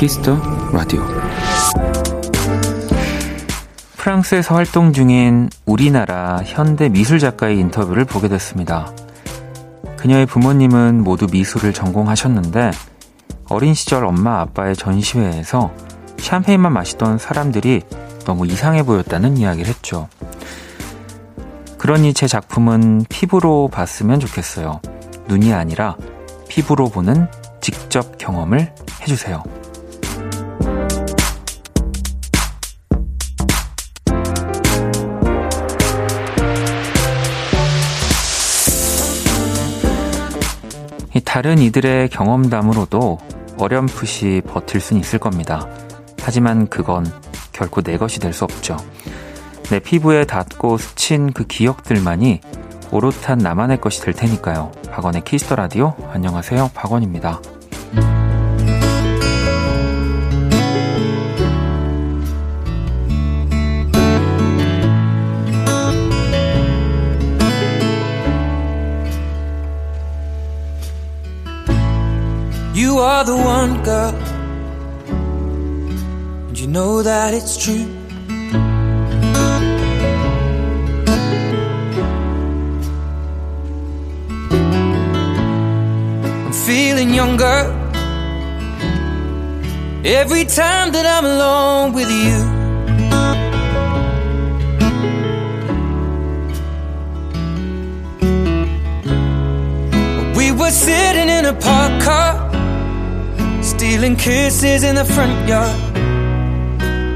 Kiss the Radio 프랑스에서 활동 중인 우리나라 현대 미술 작가의 인터뷰를 보게 됐습니다. 그녀의 부모님은 모두 미술을 전공하셨는데 어린 시절 엄마 아빠의 전시회에서 샴페인만 마시던 사람들이 너무 이상해 보였다는 이야기를 했죠. 그러니 제 작품은 피부로 봤으면 좋겠어요. 눈이 아니라 피부로 보는 직접 경험을 해주세요. 다른 이들의 경험담으로도 어렴풋이 버틸 순 있을 겁니다. 하지만 그건 결코 내 것이 될 수 없죠. 내 피부에 닿고 스친 그 기억들만이 오롯한 나만의 것이 될 테니까요. 박원의 키스터 라디오 안녕하세요. 박원입니다. Are the one girl. And you know that it's true. I'm feeling younger. Every time that I'm alone with you. We were sitting in a park car Stealing kisses in the front yard.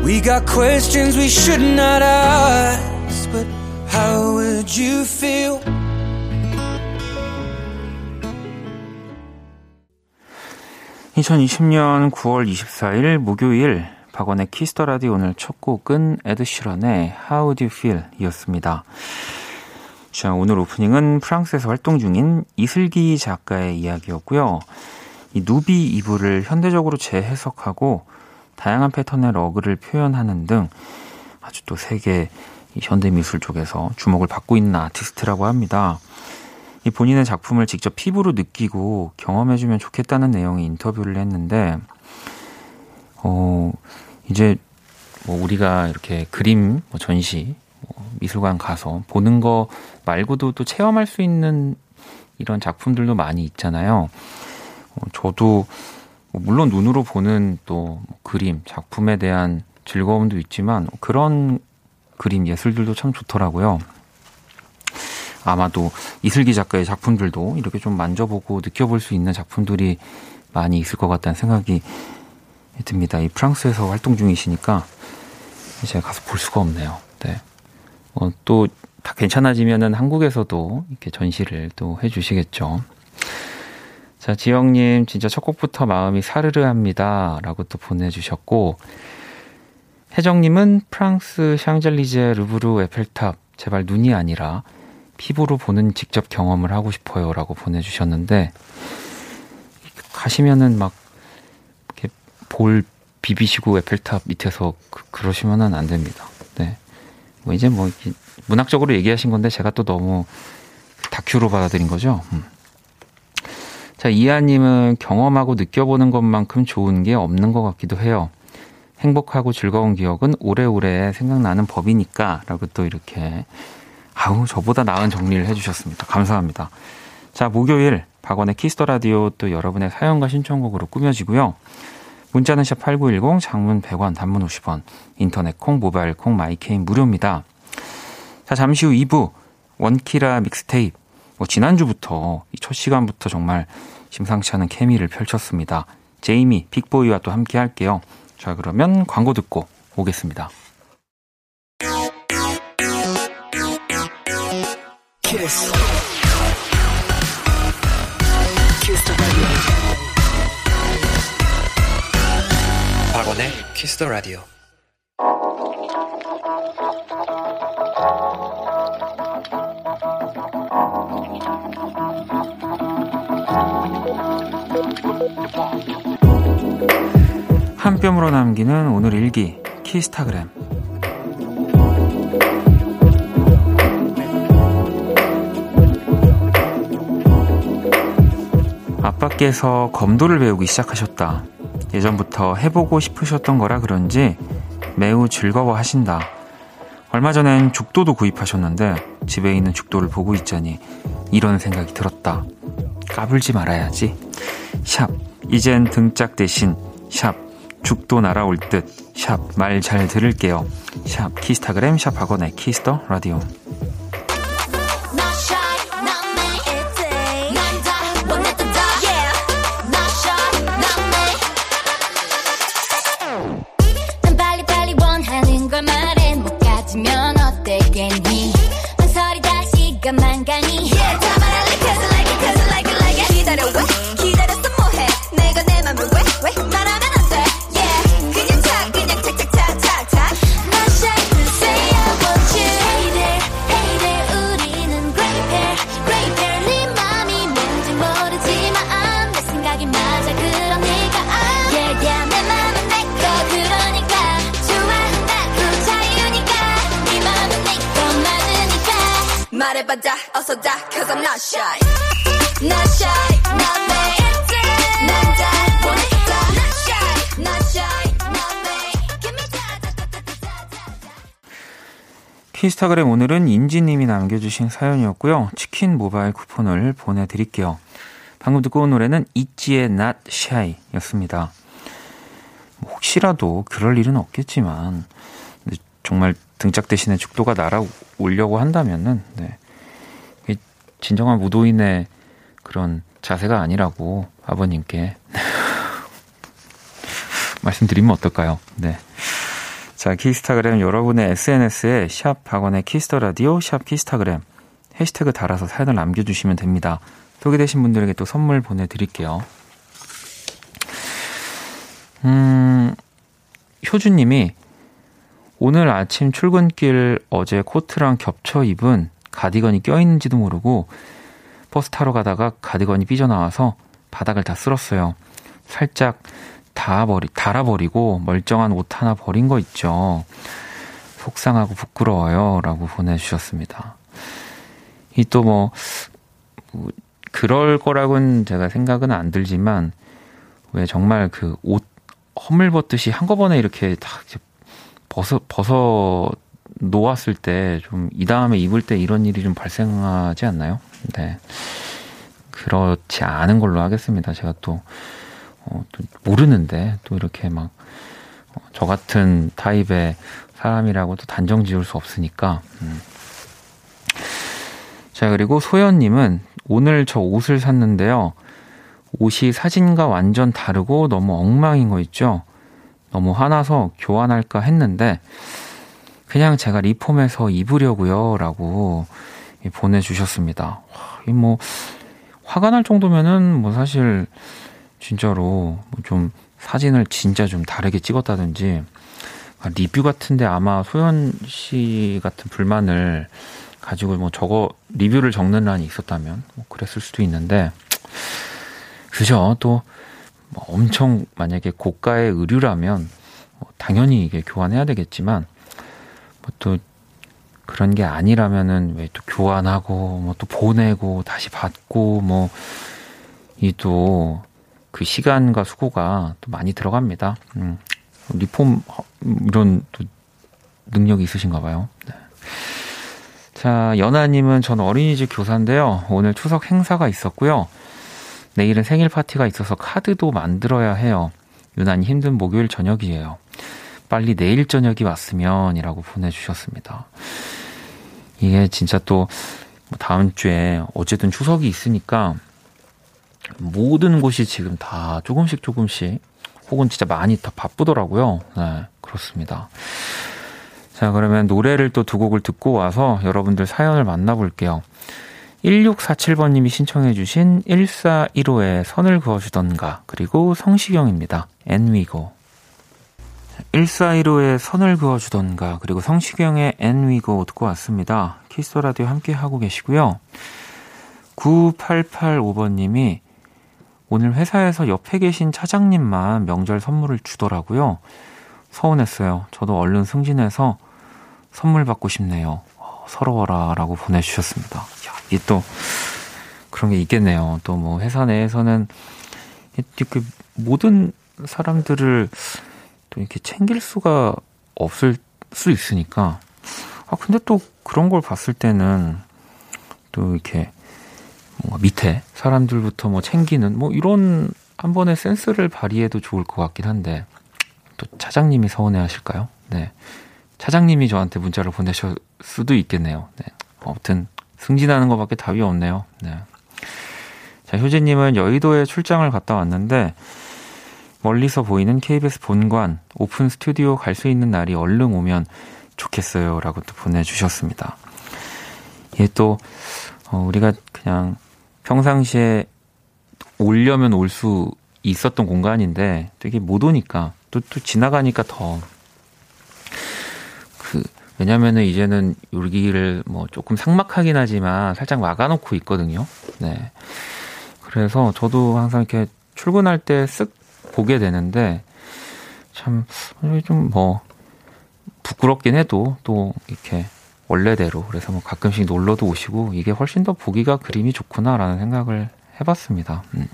We got questions we should not ask, but how would you feel? (2020년 9월 24일) 목요일 박원의 Kiss the Radio 오늘 첫 곡은 에드 시런의 How Do You Feel 이었습니다. 자, 오늘 오프닝은 프랑스에서 활동 중인 이슬기 작가의 이야기였고요. 이 누비 이불을 현대적으로 재해석하고 다양한 패턴의 러그를 표현하는 등 아주 또 세계 현대 미술 쪽에서 주목을 받고 있는 아티스트라고 합니다. 이 본인의 작품을 직접 피부로 느끼고 경험해주면 좋겠다는 내용의 인터뷰를 했는데, 어, 이제 뭐 우리가 이렇게 그림 뭐 전시, 뭐 미술관 가서 보는 거 말고도 또 체험할 수 있는 이런 작품들도 많이 있잖아요. 어, 저도 뭐 물론 눈으로 보는 또 그림, 작품에 대한 즐거움도 있지만 그런 그림 예술들도 참 좋더라고요. 아마도 이슬기 작가의 작품들도 이렇게 좀 만져보고 느껴볼 수 있는 작품들이 많이 있을 것 같다는 생각이 듭니다. 이 프랑스에서 활동 중이시니까 제가 가서 볼 수가 없네요. 네. 어, 또다 괜찮아지면은 한국에서도 이렇게 전시를 또 해주시겠죠. 자, 지영님, 진짜 첫 곡부터 마음이 사르르 합니다. 라고 또 보내주셨고, 혜정님은 프랑스 샹젤리제 루브르 에펠탑, 제발 눈이 아니라 피부로 보는 직접 경험을 하고 싶어요. 라고 보내주셨는데, 가시면은 막, 이렇게 볼 비비시고 에펠탑 밑에서 그, 러시면은 안 됩니다. 네. 뭐 이제 뭐, 문학적으로 얘기하신 건데 제가 또 너무 다큐로 받아들인 거죠. 음. 자, 이하님은 경험하고 느껴보는 것만큼 좋은 게 없는 것 같기도 해요. 행복하고 즐거운 기억은 오래오래 생각나는 법이니까 라고 또 이렇게 아우 저보다 나은 정리를 해주셨습니다. 감사합니다. 자 목요일 박원의 Kiss the Radio 또 여러분의 사연과 신청곡으로 꾸며지고요. 문자는 샵8910 장문 100원 단문 50원 인터넷 콩 모바일 콩 마이케이는 무료입니다. 자 잠시 후 2부 원키라 믹스테이프 뭐 지난주부터 이 첫 시간부터 정말 심상치 않은 케미를 펼쳤습니다. 제이미, 빅보이와 또 함께 할게요. 자, 그러면 광고 듣고 오겠습니다. Kiss. Kiss 박원의 Kiss the Radio. 한 뼘으로 남기는 오늘 일기 키스타그램 뜻밖에서 검도를 배우기 시작하셨다. 예전부터 해보고 싶으셨던 거라 그런지 매우 즐거워 하신다. 얼마 전엔 죽도도 구입하셨는데 집에 있는 죽도를 보고 있자니 이런 생각이 들었다. 까불지 말아야지. 샵, 이젠 등짝 대신 샵, 죽도 날아올 듯. 샵, 말 잘 들을게요. 샵, 키스타그램, 샵 박원의 Kiss the Radio. 키스타그램 오늘은 인지님이 남겨주신 사연이었고요. 치킨 모바일 쿠폰을 보내드릴게요. 방금 듣고 온 노래는 있지의 Not Shy 였습니다. 뭐 혹시라도 그럴 일은 없겠지만, 정말 등짝 대신에 죽도가 날아오려고 한다면은, 네. 진정한 무도인의 그런 자세가 아니라고 아버님께 말씀드리면 어떨까요? 네. 자, 키스타그램 여러분의 SNS에 샵 박원의 Kiss the Radio 샵 키스타그램 해시태그 달아서 사연을 남겨주시면 됩니다. 소개되신 분들에게 또 선물 보내드릴게요. 음, 효주님이 오늘 아침 출근길 어제 코트랑 겹쳐 입은 가디건이 껴있는지도 모르고 버스 타러 가다가 가디건이 삐져나와서 바닥을 다 쓸었어요. 살짝 닿아버리, 달아버리고 멀쩡한 옷 하나 버린 거 있죠. 속상하고 부끄러워요. 라고 보내주셨습니다. 이 또 뭐, 뭐, 그럴 거라고는 제가 생각은 안 들지만, 왜 정말 그 옷 허물 벗듯이 한꺼번에 이렇게 다 벗어, 벗어 놓았을 때 좀 이 다음에 입을 때 이런 일이 좀 발생하지 않나요? 네. 그렇지 않은 걸로 하겠습니다. 제가 또, 어, 또 모르는데 또 이렇게 막, 어, 저 같은 타입의 사람이라고 또 단정 지을 수 없으니까. 음. 자, 그리고 소연님은 오늘 저 옷을 샀는데요. 옷이 사진과 완전 다르고 너무 엉망인 거 있죠? 너무 화나서 교환할까 했는데, 그냥 제가 리폼해서 입으려고요. 라고 보내주셨습니다. 뭐, 화가 날 정도면은 뭐 사실 진짜로 좀 사진을 진짜 좀 다르게 찍었다든지 리뷰 같은데 아마 소연 씨 같은 불만을 가지고 뭐 저거 리뷰를 적는 란이 있었다면 뭐 그랬을 수도 있는데 그죠? 또 뭐 엄청 만약에 고가의 의류라면 뭐 당연히 이게 교환해야 되겠지만 뭐또 그런 게 아니라면은 왜 또 교환하고 뭐 또 보내고 다시 받고 뭐 이 또 그 시간과 수고가 또 많이 들어갑니다. 음. 리폼 이런 또 능력이 있으신가 봐요. 네. 자, 연아님은 전 어린이집 교사인데요. 오늘 추석 행사가 있었고요. 내일은 생일 파티가 있어서 카드도 만들어야 해요. 유난히 힘든 목요일 저녁이에요. 빨리 내일 저녁이 왔으면이라고 보내주셨습니다. 이게 진짜 또뭐 다음 주에 어쨌든 추석이 있으니까 모든 곳이 지금 다 조금씩 조금씩 혹은 진짜 많이 다 바쁘더라고요. 네, 그렇습니다. 자, 그러면 노래를 또 두 곡을 듣고 와서 여러분들 사연을 만나볼게요. 1647번님이 신청해주신 1415의 선을 그어주던가, 그리고 성시경입니다. 엔위고. 1415의 선을 그어주던가 그리고 성시경의 앤위고 듣고 왔습니다. 키스 라디오 함께 하고 계시고요. 9885번님이 오늘 회사에서 옆에 계신 차장님만 명절 선물을 주더라고요. 서운했어요. 저도 얼른 승진해서 선물 받고 싶네요. 어, 서러워라 라고 보내주셨습니다. 야, 이게 또 그런 게 있겠네요. 또 뭐 회사 내에서는 그 모든 사람들을 또 이렇게 챙길 수가 없을 수 있으니까. 아, 근데 또 그런 걸 봤을 때는 또 이렇게 밑에 사람들부터 뭐 챙기는 뭐 이런 한 번의 센스를 발휘해도 좋을 것 같긴 한데 또 차장님이 서운해 하실까요? 네. 차장님이 저한테 문자를 보내실 수도 있겠네요. 네. 아무튼 승진하는 것밖에 답이 없네요. 네. 자, 효진님은 여의도에 출장을 갔다 왔는데 멀리서 보이는 KBS 본관 오픈 스튜디오 갈 수 있는 날이 얼른 오면 좋겠어요. 라고 또 보내주셨습니다. 이게 또, 어, 우리가 그냥 평상시에 오려면 올 수 있었던 공간인데 되게 못 오니까 또, 또 지나가니까 더 그, 왜냐면은 이제는 여기를 뭐 조금 상막하긴 하지만 살짝 막아놓고 있거든요. 네. 그래서 저도 항상 이렇게 출근할 때 쓱 보게 되는데 참 좀 뭐 부끄럽긴 해도 또 이렇게 원래대로 그래서 뭐 가끔씩 놀러도 오시고 이게 훨씬 더 보기가 그림이 좋구나라는 생각을 해봤습니다. 음.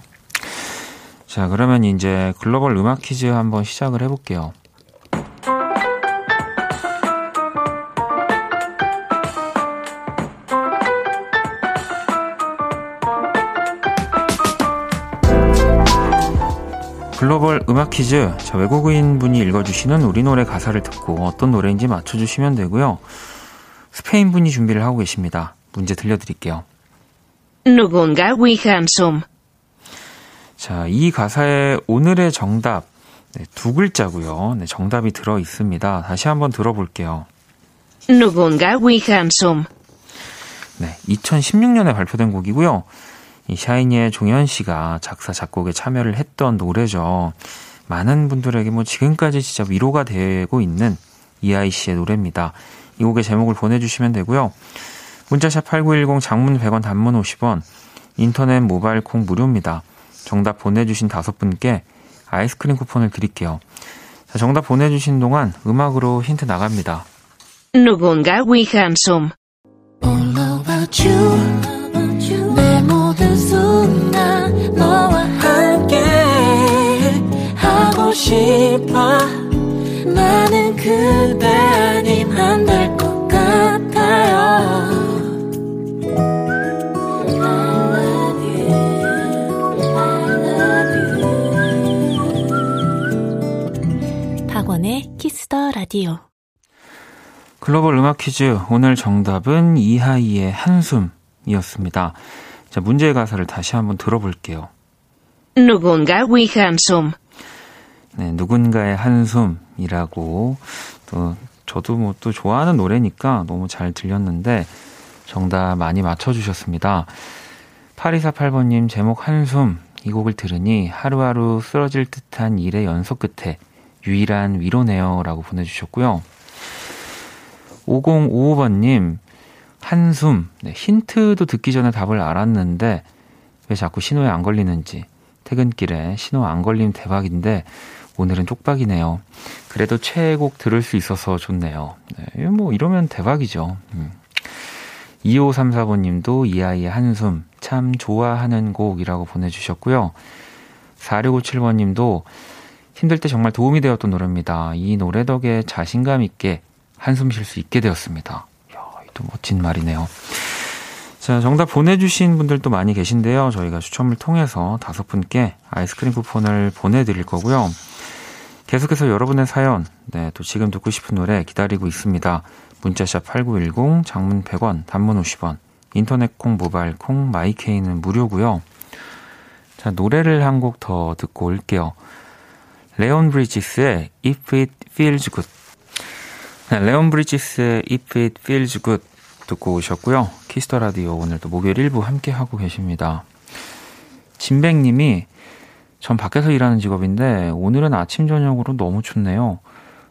자 그러면 이제 글로벌 음악 퀴즈 한번 시작을 해볼게요. 글로벌 음악 퀴즈. 자, 외국인 분이 읽어주시는 우리 노래 가사를 듣고 어떤 노래인지 맞춰주시면 되고요. 스페인 분이 준비를 하고 계십니다. 문제 들려드릴게요. 누군가 위함숨. 자, 이 가사의 오늘의 정답. 네, 두 글자고요. 네, 정답이 들어 있습니다. 다시 한번 들어볼게요. 누군가 위함숨. 네, 2016년에 발표된 곡이고요. 이 샤이니의 종현 씨가 작사 작곡에 참여를 했던 노래죠. 많은 분들에게 뭐 지금까지 진짜 위로가 되고 있는 이아이 씨의 노래입니다. 이 곡의 제목을 보내주시면 되고요. 문자샵 8910 장문 100원 단문 50원 인터넷 모바일 콩 무료입니다. 정답 보내주신 다섯 분께 아이스크림 쿠폰을 드릴게요. 자, 정답 보내주신 동안 음악으로 힌트 나갑니다. 누군가 위함숨. 싶어 나는 그대 아님 안 될 것 같아요 박원의 Kiss the Radio 글로벌 음악 퀴즈 오늘 정답은 이하이의 한숨이었습니다. 자, 문제의 가사를 다시 한번 들어볼게요. 누군가 위함숨 네, 누군가의 한숨이라고 또 저도 뭐 또 좋아하는 노래니까 너무 잘 들렸는데 정답 많이 맞춰주셨습니다. 8248번님 제목 한숨 이 곡을 들으니 하루하루 쓰러질 듯한 일의 연속 끝에 유일한 위로네요 라고 보내주셨고요. 5055번님 한숨 네, 힌트도 듣기 전에 답을 알았는데 왜 자꾸 신호에 안 걸리는지 퇴근길에 신호 안 걸리면 대박인데 오늘은 쪽박이네요. 그래도 최애곡 들을 수 있어서 좋네요. 네, 뭐 이러면 대박이죠. 음. 2534번님도 이 아이의 한숨 참 좋아하는 곡이라고 보내주셨고요. 4657번님도 힘들 때 정말 도움이 되었던 노래입니다. 이 노래 덕에 자신감 있게 한숨 쉴 수 있게 되었습니다. 이야, 또 멋진 말이네요. 자, 정답 보내주신 분들도 많이 계신데요. 저희가 추첨을 통해서 다섯 분께 아이스크림 쿠폰을 보내드릴 거고요. 계속해서 여러분의 사연, 네, 또 지금 듣고 싶은 노래 기다리고 있습니다. 문자샵 8910, 장문 100원, 단문 50원, 인터넷 콩, 모바일 콩, 마이케이는 무료고요. 자, 노래를 한 곡 더 듣고 올게요. 레온 브리지스의 If It Feels Good. 네, 레온 브리지스의 If It Feels Good 듣고 오셨고요. Kiss the Radio 오늘도 목요일 1부 함께 하고 계십니다. 진백님이 전 밖에서 일하는 직업인데 오늘은 아침 저녁으로 너무 춥네요.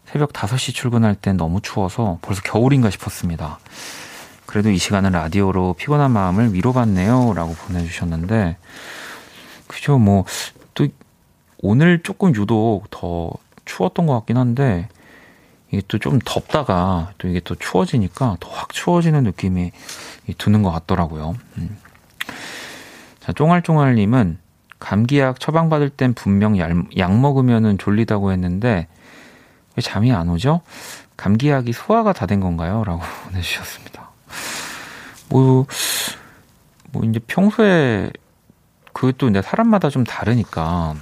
새벽 5시 출근할 땐 너무 추워서 벌써 겨울인가 싶었습니다. 그래도 이 시간은 라디오로 피곤한 마음을 위로받네요. 라고 보내주셨는데, 그죠, 뭐, 또, 오늘 조금 유독 더 추웠던 것 같긴 한데, 이게 또 좀 덥다가 또 이게 또 추워지니까 더 확 추워지는 느낌이 드는 것 같더라고요. 음. 자, 쫑알쫑알님은 감기약 처방받을 땐 분명 약, 약 먹으면은 졸리다고 했는데 왜 잠이 안 오죠? 감기약이 소화가 다 된 건가요? 라고 보내주셨습니다. 뭐, 뭐, 이제 평소에 그것도 이제 사람마다 좀 다르니까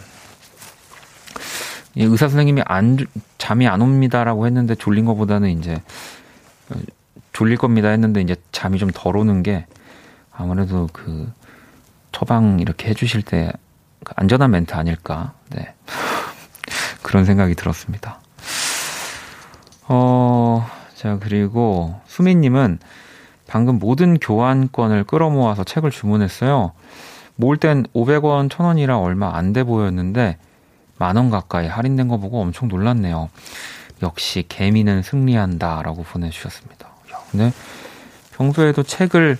의사 선생님이 안 잠이 안 옵니다라고 했는데 졸린 것보다는 이제 졸릴 겁니다 했는데 이제 잠이 좀 덜 오는 게 아무래도 그 처방 이렇게 해주실 때그 안전한 멘트 아닐까 네 그런 생각이 들었습니다. 어, 자 그리고 수민님은 방금 모든 교환권을 끌어모아서 책을 주문했어요. 모을 땐 500원, 1000원이라 얼마 안 돼 보였는데 만원 가까이 할인된 거 보고 엄청 놀랐네요. 역시 개미는 승리한다 라고 보내주셨습니다. 근데 평소에도 책을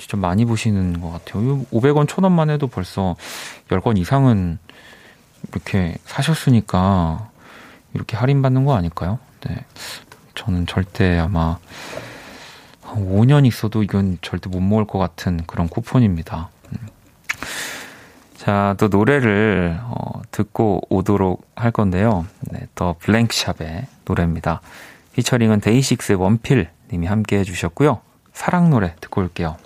진짜 많이 보시는 것 같아요. 500원, 1000원만 해도 벌써 10권 이상은 이렇게 사셨으니까 이렇게 할인받는 거 아닐까요? 네. 저는 절대 아마 5년 있어도 이건 절대 못 먹을 것 같은 그런 쿠폰입니다. 자, 또 노래를 어, 듣고 오도록 할 건데요. 네, 더 블랭크샵의 노래입니다. 피처링은 데이식스의 원필 님이 함께 해주셨고요. 사랑 노래 듣고 올게요.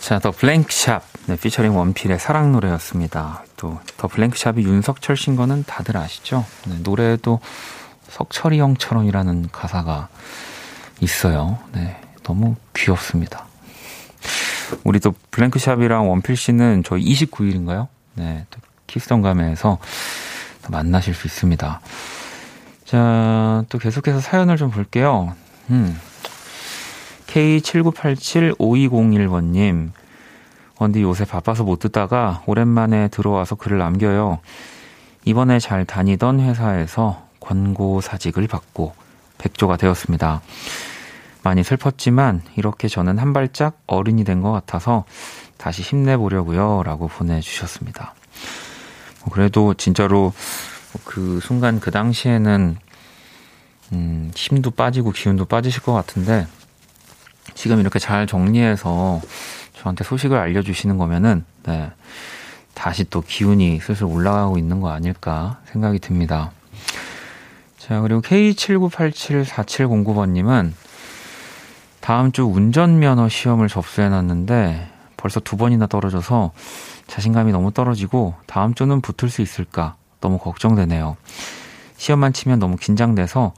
자, 더 블랭크샵 네, 피처링 원필의 사랑 노래였습니다. 또 더 블랭크샵이 윤석철 신 거는 다들 아시죠? 네, 노래도 석철이 형처럼이라는 가사가 있어요. 네, 너무 귀엽습니다. 우리 또 블랭크샵이랑 원필 씨는 저희 29일인가요? 네, 또 키스던 감에서 만나실 수 있습니다. 자, 또 계속해서 사연을 좀 볼게요. 음. K79875201번님. 원디 요새 바빠서 못 듣다가 오랜만에 들어와서 글을 남겨요. 이번에 잘 다니던 회사에서 권고사직을 받고 백조가 되었습니다. 많이 슬펐지만 이렇게 저는 한 발짝 어른이 된 것 같아서 다시 힘내보려고요. 라고 보내주셨습니다. 뭐 그래도 진짜로 그 순간 그 당시에는 음, 힘도 빠지고 기운도 빠지실 것 같은데 지금 이렇게 잘 정리해서 저한테 소식을 알려주시는 거면은 네, 다시 또 기운이 슬슬 올라가고 있는 거 아닐까 생각이 듭니다. 자, 그리고 K79874709번님은 다음 주 운전면허 시험을 접수해놨는데 벌써 두 번이나 떨어져서 자신감이 너무 떨어지고 다음 주는 붙을 수 있을까 너무 걱정되네요. 시험만 치면 너무 긴장돼서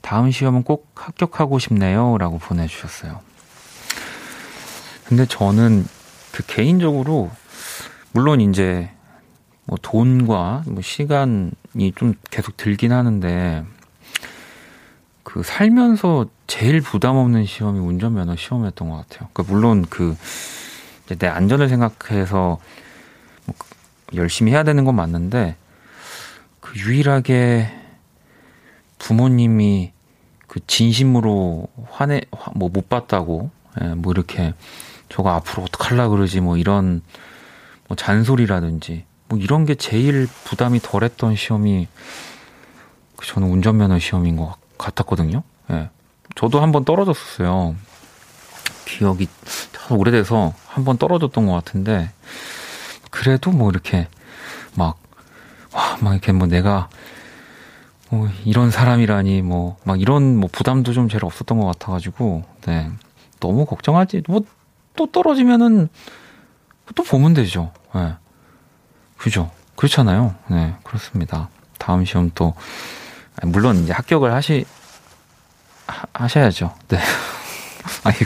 다음 시험은 꼭 합격하고 싶네요. 라고 보내주셨어요. 근데 저는 그 개인적으로 물론 이제 뭐 돈과 뭐 시간이 좀 계속 들긴 하는데 그 살면서 제일 부담 없는 시험이 운전면허 시험이었던 것 같아요. 그러니까 물론 그 내 안전을 생각해서 뭐 열심히 해야 되는 건 맞는데 그 유일하게 부모님이 그 진심으로 화내 뭐 못 봤다고 예, 뭐 이렇게 저거 앞으로 어떡할라 그러지 뭐 이런 뭐 잔소리라든지 뭐 이런 게 제일 부담이 덜했던 시험이 그 저는 운전면허 시험인 것 같았거든요. 예. 저도 한 번 떨어졌었어요. 기억이 참 오래돼서 한 번 떨어졌던 것 같은데 그래도 뭐 이렇게 막 와, 막 이렇게 뭐 내가 뭐 이런 사람이라니 뭐 막 이런 뭐 부담도 좀 제일 없었던 것 같아가지고 네 너무 걱정하지 뭐 또 떨어지면은 또 보면 되죠. 네. 그죠? 그렇잖아요. 네 그렇습니다. 다음 시험 또 물론 이제 합격을 하시 하, 셔야죠 네. 아니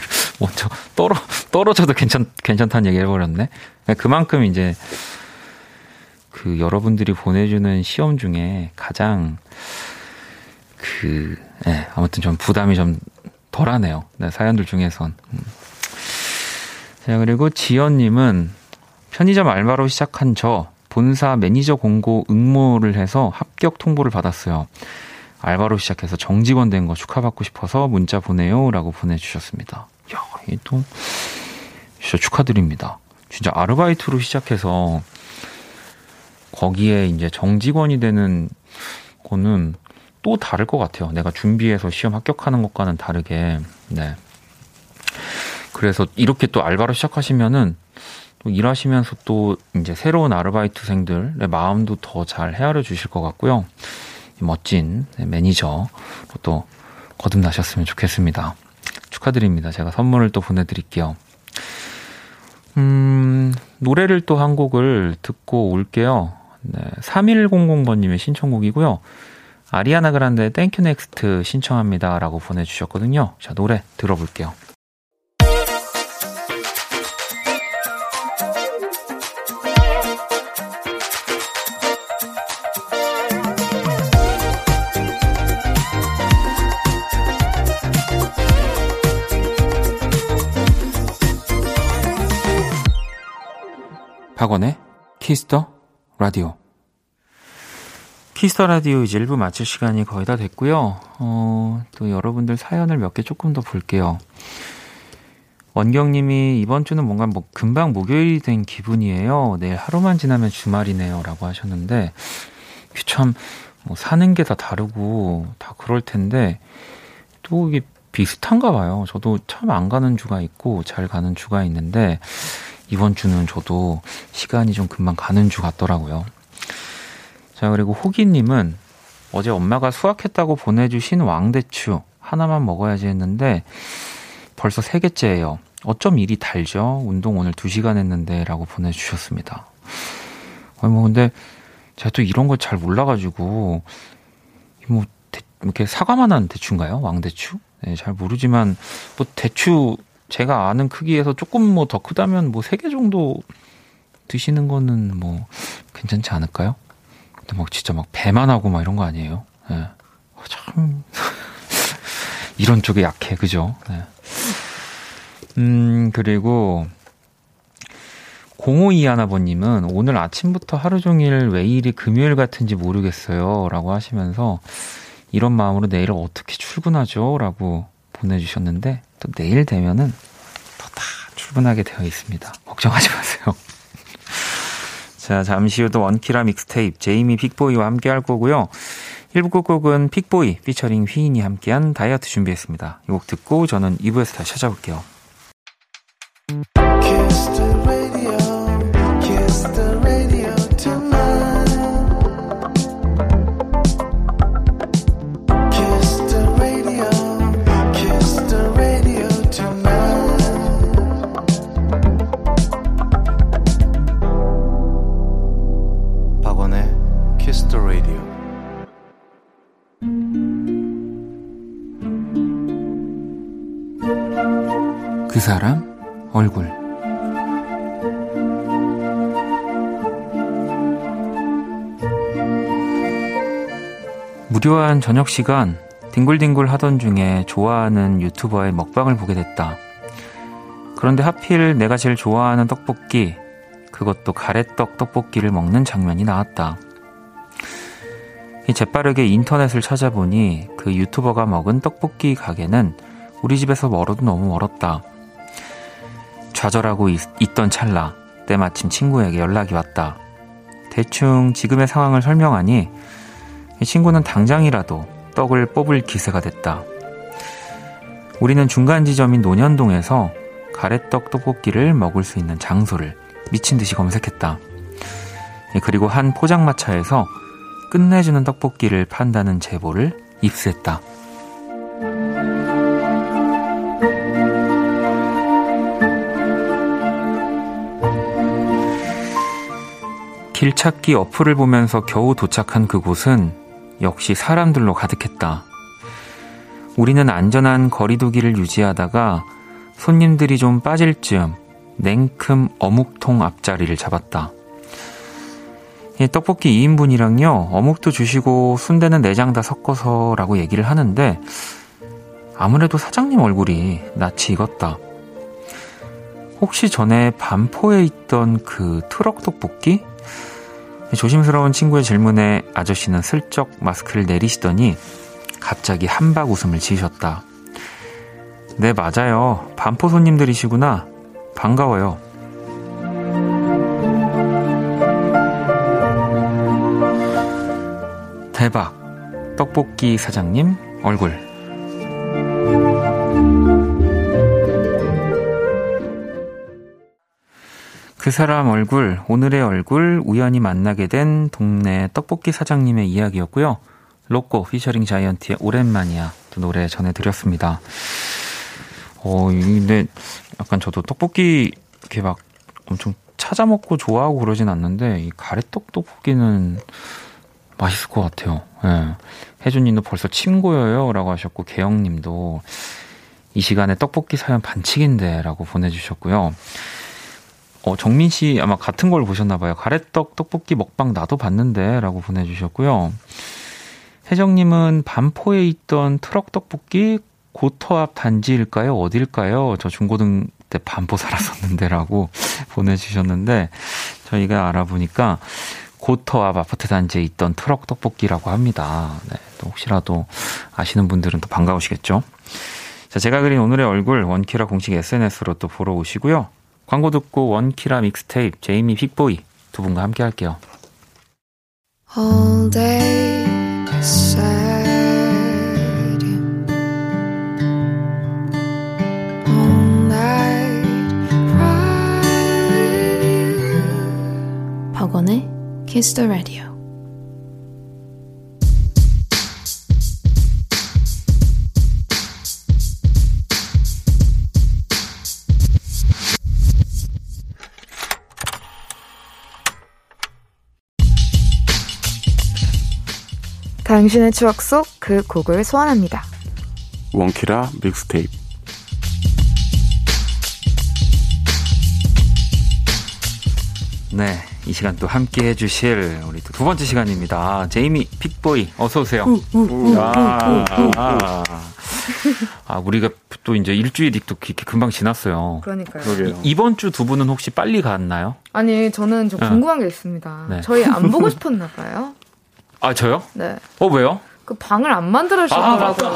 먼저 떨어 떨어져도 괜찮 괜찮다는 얘기 해버렸네. 네, 그만큼 이제 그 여러분들이 보내주는 시험 중에 가장 그, 네, 아무튼 좀 부담이 좀 덜하네요. 네, 사연들 중에선. 음. 자, 그리고 지연님은 편의점 알바로 시작한 저 본사 매니저 공고 응모를 해서 합격 통보를 받았어요. 알바로 시작해서 정직원 된 거 축하받고 싶어서 문자 보내요. 라고 보내주셨습니다. 야, 이 또, 진짜 축하드립니다. 진짜 아르바이트로 시작해서 거기에 이제 정직원이 되는 거는 또 다를 것 같아요. 내가 준비해서 시험 합격하는 것과는 다르게. 네. 그래서 이렇게 또 알바로 시작하시면은 또 일하시면서 또 이제 새로운 아르바이트생들의 마음도 더 잘 헤아려 주실 것 같고요. 멋진 매니저로 또 거듭나셨으면 좋겠습니다. 축하드립니다. 제가 선물을 또 보내드릴게요. 음, 노래를 또 한 곡을 듣고 올게요. 네, 3100번님의 신청곡이고요. 아리아나 그란데의 thank u, next 신청합니다. 라고 보내주셨거든요. 자, 노래 들어볼게요. 박원의 Kiss the Radio. Kiss the Radio 이제 1부 마칠 시간이 거의 다 됐고요. 어, 또 여러분들 사연을 몇 개 조금 더 볼게요. 원경님이 이번 주는 뭔가 뭐 금방 목요일이 된 기분이에요. 내일 하루만 지나면 주말이네요. 라고 하셨는데, 참, 뭐 사는 게 다 다르고 다 그럴 텐데, 또 이게 비슷한가 봐요. 저도 참 안 가는 주가 있고 잘 가는 주가 있는데, 이번 주는 저도 시간이 좀 금방 가는 주 같더라고요. 자, 그리고 호기님은 어제 엄마가 수확했다고 보내주신 왕대추 하나만 먹어야지 했는데 벌써 세 개째예요. 어쩜 일이 달죠? 운동 오늘 2시간 했는데 라고 보내주셨습니다. 아니, 뭐, 근데 제가 또 이런 걸 잘 몰라가지고, 뭐, 대, 이렇게 사과만한 대추인가요? 왕대추? 네, 잘 모르지만, 뭐, 대추 제가 아는 크기에서 조금 뭐 더 크다면 뭐 세 개 정도 드시는 거는 뭐 괜찮지 않을까요? 근데 막 진짜 막 배만 하고 막 이런 거 아니에요? 네. 참 이런 쪽에 약해 그죠? 네. 음 그리고 0522 하나버님은 오늘 아침부터 하루 종일 왜 일이 금요일 같은지 모르겠어요. 라고 하시면서 이런 마음으로 내일을 어떻게 출근하죠? 라고 보내주셨는데 또 내일 되면은 또 다 출근하게 되어 있습니다. 걱정하지 마세요. 자, 잠시 후 또 원키라 믹스테이프 제이미 픽보이와 함께 할 거고요. 1부 끝곡은 픽보이 피처링 휘인이 함께한 다이어트 준비했습니다. 이 곡 듣고 저는 2부에서 다시 찾아올게요. 사람 얼굴 무료한 저녁 시간 뒹굴뒹굴 하던 중에 좋아하는 유튜버의 먹방을 보게 됐다. 그런데 하필 내가 제일 좋아하는 떡볶이, 그것도 가래떡 떡볶이를 먹는 장면이 나왔다. 재빠르게 인터넷을 찾아보니 그 유튜버가 먹은 떡볶이 가게는 우리 집에서 멀어도 너무 멀었다. 좌절하고 있, 던 찰나 때마침 친구에게 연락이 왔다. 대충 지금의 상황을 설명하니 친구는 당장이라도 떡을 뽑을 기세가 됐다. 우리는 중간 지점인 논현동에서 가래떡 떡볶이를 먹을 수 있는 장소를 미친 듯이 검색했다. 그리고 한 포장마차에서 끝내주는 떡볶이를 판다는 제보를 입수했다. 길찾기 어플을 보면서 겨우 도착한 그곳은 역시 사람들로 가득했다. 우리는 안전한 거리두기를 유지하다가 손님들이 좀 빠질 즈음 냉큼 어묵통 앞자리를 잡았다. 이 떡볶이 2인분이랑요, 어묵도 주시고 순대는 내장 다 섞어서 라고 얘기를 하는데 아무래도 사장님 얼굴이 낯이 익었다. 혹시 전에 반포에 있던 그 트럭 떡볶이? 조심스러운 친구의 질문에 아저씨는 슬쩍 마스크를 내리시더니 갑자기 한박 웃음을 지으셨다. 네, 맞아요. 반포 손님들이시구나. 반가워요. 대박. 떡볶이 사장님 얼굴. 그 사람 얼굴, 오늘의 얼굴, 우연히 만나게 된 동네 떡볶이 사장님의 이야기였고요. 로꼬 피처링 자이언티의 오랜만이야 또 노래 전해드렸습니다. 어, 근데 약간 저도 떡볶이 이렇게 막 엄청 찾아 먹고 좋아하고 그러진 않는데 이 가래떡 떡볶이는 맛있을 것 같아요. 예. 혜준님도 벌써 침 고여요라고 하셨고 개영님도 이 시간에 떡볶이 사연 반칙인데라고 보내주셨고요. 어, 정민 씨 아마 같은 걸 보셨나 봐요. 가래떡 떡볶이 먹방 나도 봤는데 라고 보내주셨고요. 혜정님은 반포에 있던 트럭 떡볶이 고터 앞 단지일까요? 어딜까요? 저 중고등 때 반포 살았었는데 라고 보내주셨는데 저희가 알아보니까 고터 앞 아파트 단지에 있던 트럭 떡볶이라고 합니다. 네, 또 혹시라도 아시는 분들은 또 반가우시겠죠? 자, 제가 그린 오늘의 얼굴 원키라 공식 SNS로 또 보러 오시고요. 광고 듣고 원키라 믹스테이프 제이미 픽보이 두 분과 함께 할게요. All day sad. All night cry. 박원의 Kiss the Radio. 당신의 추억 속 그 곡을 소환합니다. 원키라 믹스테이프 네, 이 시간 또 함께 해주실 우리 또 두 번째 시간입니다. 제이미 픽보이 어서 오세요. 아, 아, 아, 우리가 또 이제 일주일이 또 이렇게 금방 지났어요. 그러니까요. 그러게요. 이, 번 주 두 분은 혹시 빨리 갔나요? 아니 저는 좀 어. 궁금한 게 있습니다. 네. 저희 안 보고 싶었나 봐요. 아 저요? 네. 어 왜요? 그 방을 안 만들어 주셨더라고요.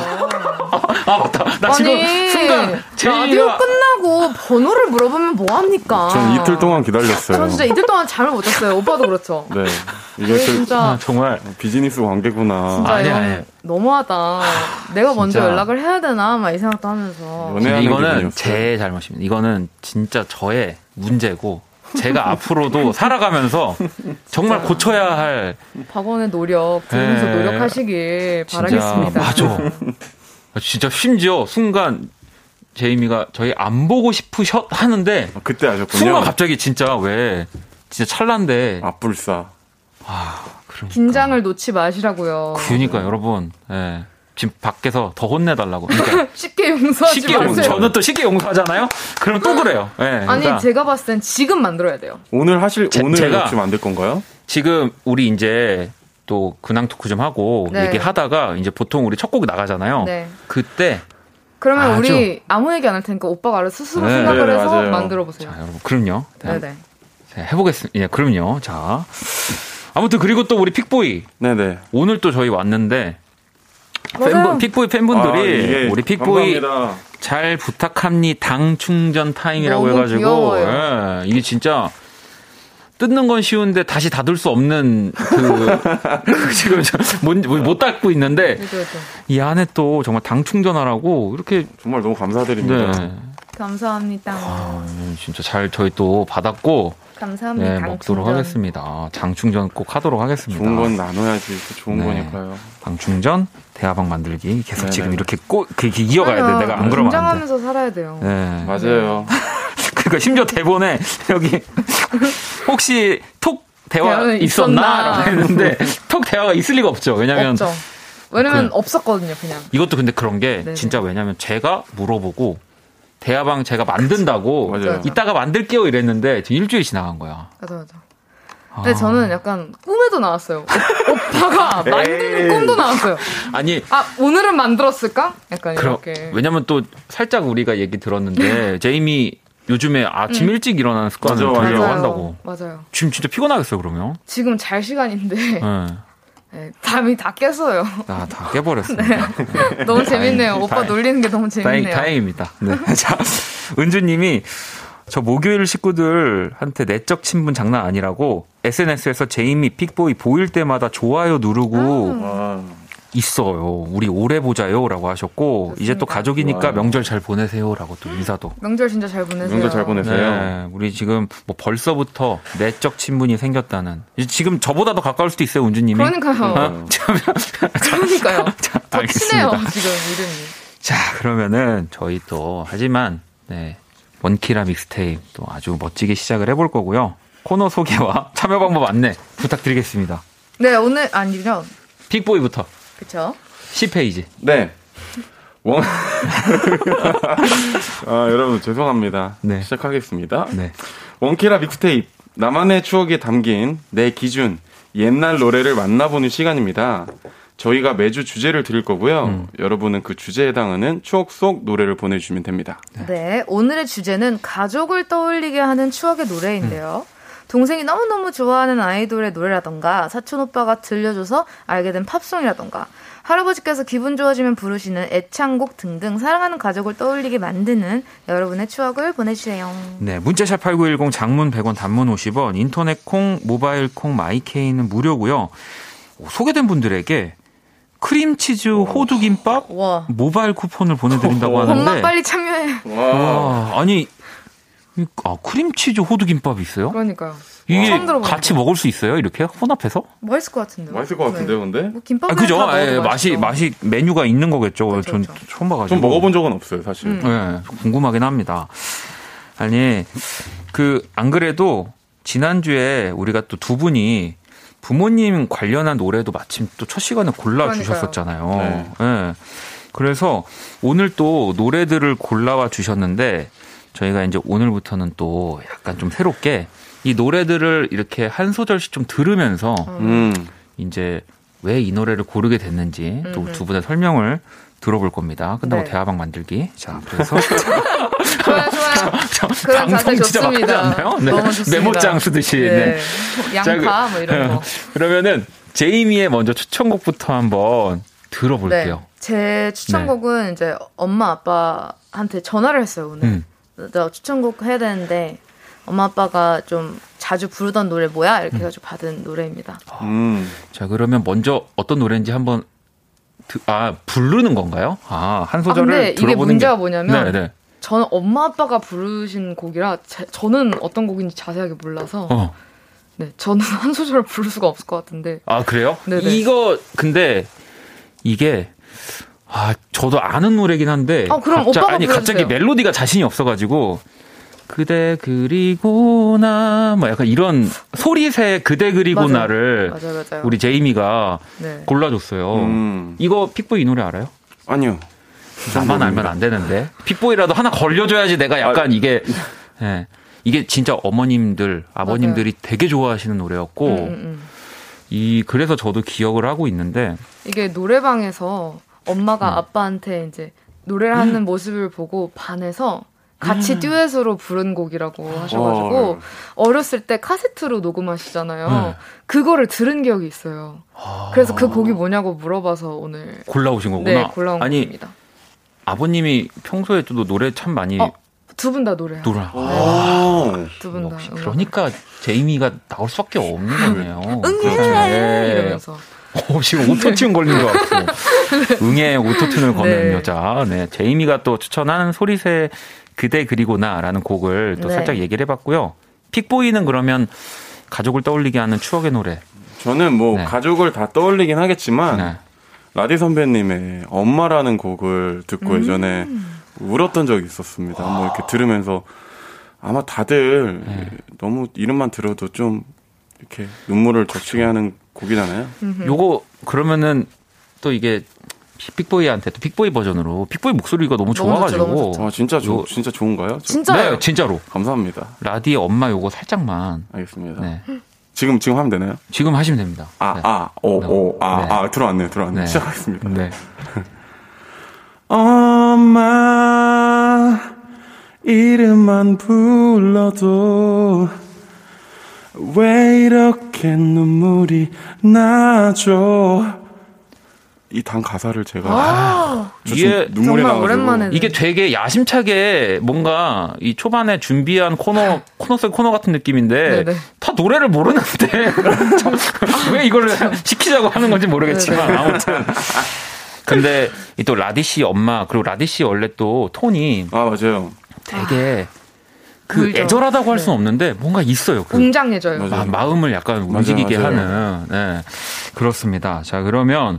아 맞다. 나 지금 아니, 순간 라디오 제이가 끝나고 번호를 물어보면 뭐 합니까? 전 이틀 동안 기다렸어요. 전 진짜 이틀 동안 잠을 못 잤어요. 오빠도 그렇죠. 네. 이게 저 진짜 아, 정말 비즈니스 관계구나. 진짜 아니, 아니. 너무하다. 내가 먼저 진짜. 연락을 해야 되나 막 이 생각도 하면서. 이거는 기분이었어요. 제 잘못입니다. 이거는 진짜 저의 문제고 제가 앞으로도 살아가면서 정말 고쳐야 할 박원의 노력 들으면서 네. 노력하시길 진짜 바라겠습니다. 맞아. 진짜 심지어 순간 제이미가 저희 안 보고 싶으셨 하는데 아, 그때 아셨군요. 순간 갑자기 진짜 왜 진짜 찰나인데 앞불사. 그러니까. 긴장을 놓지 마시라고요. 그러니까 여러분 예. 지금 밖에서 더 혼내달라고. 그러니까 쉽게 용서하지 쉽게 용, 마세요. 저는 또 쉽게 용서하잖아요. 그럼 또 그래요. 예. 아니 그러니까 제가 봤을 땐 지금 만들어야 돼요. 오늘 하실 제- 오늘 제가- 만들 건가요? 지금 우리 이제 또 근황 토크 좀 하고 네. 얘기하다가 이제 보통 우리 첫곡 나가잖아요. 네. 그때 그러면 아주- 우리 아무 얘기 안 할 테니까 오빠가 알아서 스스로 네, 생각을 네, 해서 맞아요. 만들어 보세요. 자, 여러분 그럼요. 자, 네네. 자, 해보겠습니다. 예, 그럼요. 자. 아무튼 그리고 또 우리 픽보이 네네. 오늘 또 저희 왔는데. 팬분, 픽보이 팬분들이 아, 이게 우리 픽보이 감사합니다. 잘 부탁합니 당 충전 타임이라고 너무 해가지고. 예, 이게 진짜 뜯는 건 쉬운데 다시 닫을 수 없는 그, 그 지금 못, 못 닫고 있는데. 이 안에 또 정말 당 충전하라고 이렇게 정말 너무 감사드립니다. 네 감사합니다. 아, 진짜 잘 저희 또 받았고 감사합니다. 네 먹도록 하겠습니다. 당 충전 꼭 하도록 하겠습니다. 좋은 건 나눠야지 또 좋은 네. 거니까요. 방 충전 대화방 만들기 계속 네네. 지금 이렇게 꼭 이렇게 이어가야 돼. 내가 안 그러면 안 돼. 긴장하면서 살아야 돼요. 네. 맞아요. 그러니까 심지어 대본에 여기 혹시 톡 대화? 있었나? 라고 했는데 톡 대화가 있을 리가 없죠. 왜냐면 없죠. 왜냐면 그- 없었거든요, 그냥. 이것도 근데 그런 게 네네. 진짜 왜냐면 제가 물어보고 대화방 제가 만든다고 맞아요. 이따가 만들게요 이랬는데 지금 일주일이 지나간 거야. 맞아, 맞아. 근데 저는 약간 꿈에도 나왔어요. 오- 오빠가 만드는 에이. 꿈도 나왔어요. 아니 아, 오늘은 만들었을까? 약간 그럼 이렇게. 왜냐면 또 살짝 우리가 얘기 들었는데 제이미 요즘에 아침 일찍 일어나는 습관을. 들려고 음. 맞아요. 한다고. 맞아요. 지금 진짜 피곤하겠어요 그러면. 지금 잘 시간인데 네. 네, 잠이 다 깼어요. 나다 깨버렸습니다. 너무 재밌네요. 오빠 다행- 놀리는 게 너무 다행, 재밌네요. 다행 입니다. 네. 자, 은주님이 저 목요일 식구들한테 내적 친분 장난 아니라고 SNS에서 제이미 픽보이 보일 때마다 좋아요 누르고 아, 있어요. 우리 오래 보자요라고 하셨고 이제 또 좋습니다. 가족이니까 와. 명절 잘 보내세요라고 또 인사도. 명절 진짜 잘 보내세요. 명절 잘 보내세요. 네, 우리 지금 뭐 벌써부터 내적 친분이 생겼다는. 지금 저보다 더 가까울 수도 있어요, 운주님이. 그러니까요. 어. 그러니까요. 더 알겠습니다. 친해요, 지금 이름이. 자, 그러면은 저희 또 하지만 네. 원키라 믹스테이프 또 아주 멋지게 시작을 해볼 거고요. 코너 소개와 참여 방법 안내 부탁드리겠습니다. 네, 오늘, 아니죠. 픽보이부터 그쵸. 10페이지. 네. 원. 아, 여러분, 죄송합니다. 네. 시작하겠습니다. 네. 원키라 믹스테이프. 나만의 추억에 담긴 내 기준, 옛날 노래를 만나보는 시간입니다. 저희가 매주 주제를 드릴 거고요. 음. 여러분은 그 주제에 해당하는 추억 속 노래를 보내주시면 됩니다. 네, 오늘의 주제는 가족을 떠올리게 하는 추억의 노래인데요. 동생이 너무너무 좋아하는 아이돌의 노래라던가 사촌 오빠가 들려줘서 알게 된 팝송이라던가 할아버지께서 기분 좋아지면 부르시는 애창곡 등등 사랑하는 가족을 떠올리게 만드는 여러분의 추억을 보내주세요. 네, 문자샵 8910 장문 100원 단문 50원 인터넷 콩 모바일 콩 마이케이는 무료고요. 오, 소개된 분들에게 크림치즈 호두김밥 와, 모바일 쿠폰을 보내드린다고 엄마 하는데 빨리 참여해. 와, 아니 이- 아, 크림치즈 호두김밥이 있어요? 그러니까요. 이게 처음 들어보는 같이 먹을 수 있어요? 이렇게 혼합해서? 맛있을 것 같은데요. 맛있을 것 같은데요, 근데? 뭐 김밥 아, 그죠? 다 예, 먹어도 맛이. 맛이 메뉴가 있는 거겠죠. 그렇죠, 전 그렇죠. 처음 봐가지고. 좀 먹어본 적은 없어요, 사실. 음. 예, 궁금하긴 합니다. 아니, 그, 안 그래도 지난주에 우리가 또 두 분이 부모님 관련한 노래도 마침 또 첫 시간에 골라 주셨었잖아요. 네. 예. 그래서 오늘 또 노래들을 골라와 주셨는데 저희가 이제 오늘부터는 또 약간 좀 새롭게 이 노래들을 이렇게 한 소절씩 좀 들으면서 음. 이제 왜 이 노래를 고르게 됐는지 또. 두 분의 설명을 들어볼 겁니다. 끝나고 네. 대화방 만들기. 자, 그래서 좋아요, 좋아요. 그런 자세 방송 진짜 막 하지 좋습니다. 않나요? 네. 너무 좋습니다. 메모장 쓰듯이. 네. 양파 뭐 이런 거. 그러면은 제이미의 먼저 추천곡부터 한번 들어볼게요. 네. 제 추천곡은 이제 엄마 아빠한테 전화를 했어요 오늘. 음. 나 추천곡 해야 되는데 엄마 아빠가 좀 자주 부르던 노래 뭐야 음. 이렇게 해가지고 받은 노래입니다. 음. 자, 그러면 먼저 어떤 노래인지 한번 드- 아, 부르는 건가요? 아, 한 아, 소절을 근데 이게 들어보는 문제가 게... 뭐냐면 네, 네. 저는 엄마 아빠가 부르신 곡이라 제- 저는 어떤 곡인지 자세하게 몰라서 어. 네 저는 한 소절을 부를 수가 없을 것 같은데 아, 그래요? 네네. 이거 근데 이게 아, 저도 아는 노래긴 한데 어, 그럼 갑자- 오빠가 아니 갑자기 불러주세요. 멜로디가 자신이 없어 가지고 그대 그리고 나 뭐 약간 이런 소리새 그대 그리고나를 맞아요 맞아요. 우리 제이미가 네. 골라줬어요. 음. 이거 픽보이 이 노래 알아요? 아니요. 나만 알면 안 되는데 픽보이라도 하나 걸려줘야지 내가 약간 이게 예. 이게 진짜 어머님들 아버님들이 되게 좋아하시는 노래였고 음, 음, 음. 이 그래서 저도 기억을 하고 있는데 이게 노래방에서 엄마가 음. 아빠한테 이제 노래를 하는 모습을 보고 반해서 같이 음. 듀엣으로 부른 곡이라고 하셔가지고 어. 어렸을 때 카세트로 녹음하시잖아요. 네. 그거를 들은 기억이 있어요. 그래서 그 곡이 뭐냐고 물어봐서 오늘 골라오신 거구나. 네 골라온 아니 곡입니다. 아버님이 평소에 또 노래 참 많이 어, 두분 다. 노래. 오. 두분 다. 그러니까 제이미가 나올 수밖에 없는 거네요. 응애 네. 이러면서 어, 지금 오토튠 걸린 줄 알았어. 응애 오토튠을 거는 네. 여자. 네. 제이미가 또 추천한 소리새 그대 그리고나라는 곡을 또 네. 살짝 얘기를 해봤고요. 픽보이는 그러면 가족을 떠올리게 하는 추억의 노래. 저는 뭐 네. 가족을 다 떠올리긴 하겠지만 네. 라디 선배님의 엄마라는 곡을 듣고 음. 예전에 울었던 적이 있었습니다. 뭐 이렇게 들으면서 아마 다들 네. 너무 이름만 들어도 좀 이렇게 눈물을 적시게 하는 곡이잖아요. 요거 그러면은 또 이게 픽보이한테 또 픽보이 버전으로 픽보이 목소리가 너무 좋아가지고 너무 좋죠. 아 진짜 좋 요- 진짜 좋은가요? 저- 진짜요? 네 진짜로 감사합니다. 라디의 엄마 요거 살짝만 알겠습니다. 네 지금 지금 하면 되나요? 지금 하시면 됩니다. 아, 네. 아, 오, 오, 아, 네. 아, 들어왔네요, 들어왔네요. 네. 시작하겠습니다. 네. 엄마, 이름만 불러도 왜 이렇게 눈물이 나죠? 이단 가사를 제가 아, 저 이게 눈물이 정말 오랜만에 이게 되게 야심차게 뭔가 이 초반에 준비한 코너 코너 속 코너 같은 느낌인데 네네. 다 노래를 모르는데 왜 이걸 시키자고 하는 건지 모르겠지만 네네. 아무튼 근데 이또 라디 씨 엄마 그리고 라디 씨 원래 또 톤이 아 맞아요. 되게 그 울죠. 애절하다고 할 네. 수는 없는데 뭔가 있어요. 그 웅장해져요. 맞아요. 마, 마음을 약간 움직이게 맞아요. 하는 네 그렇습니다. 자 그러면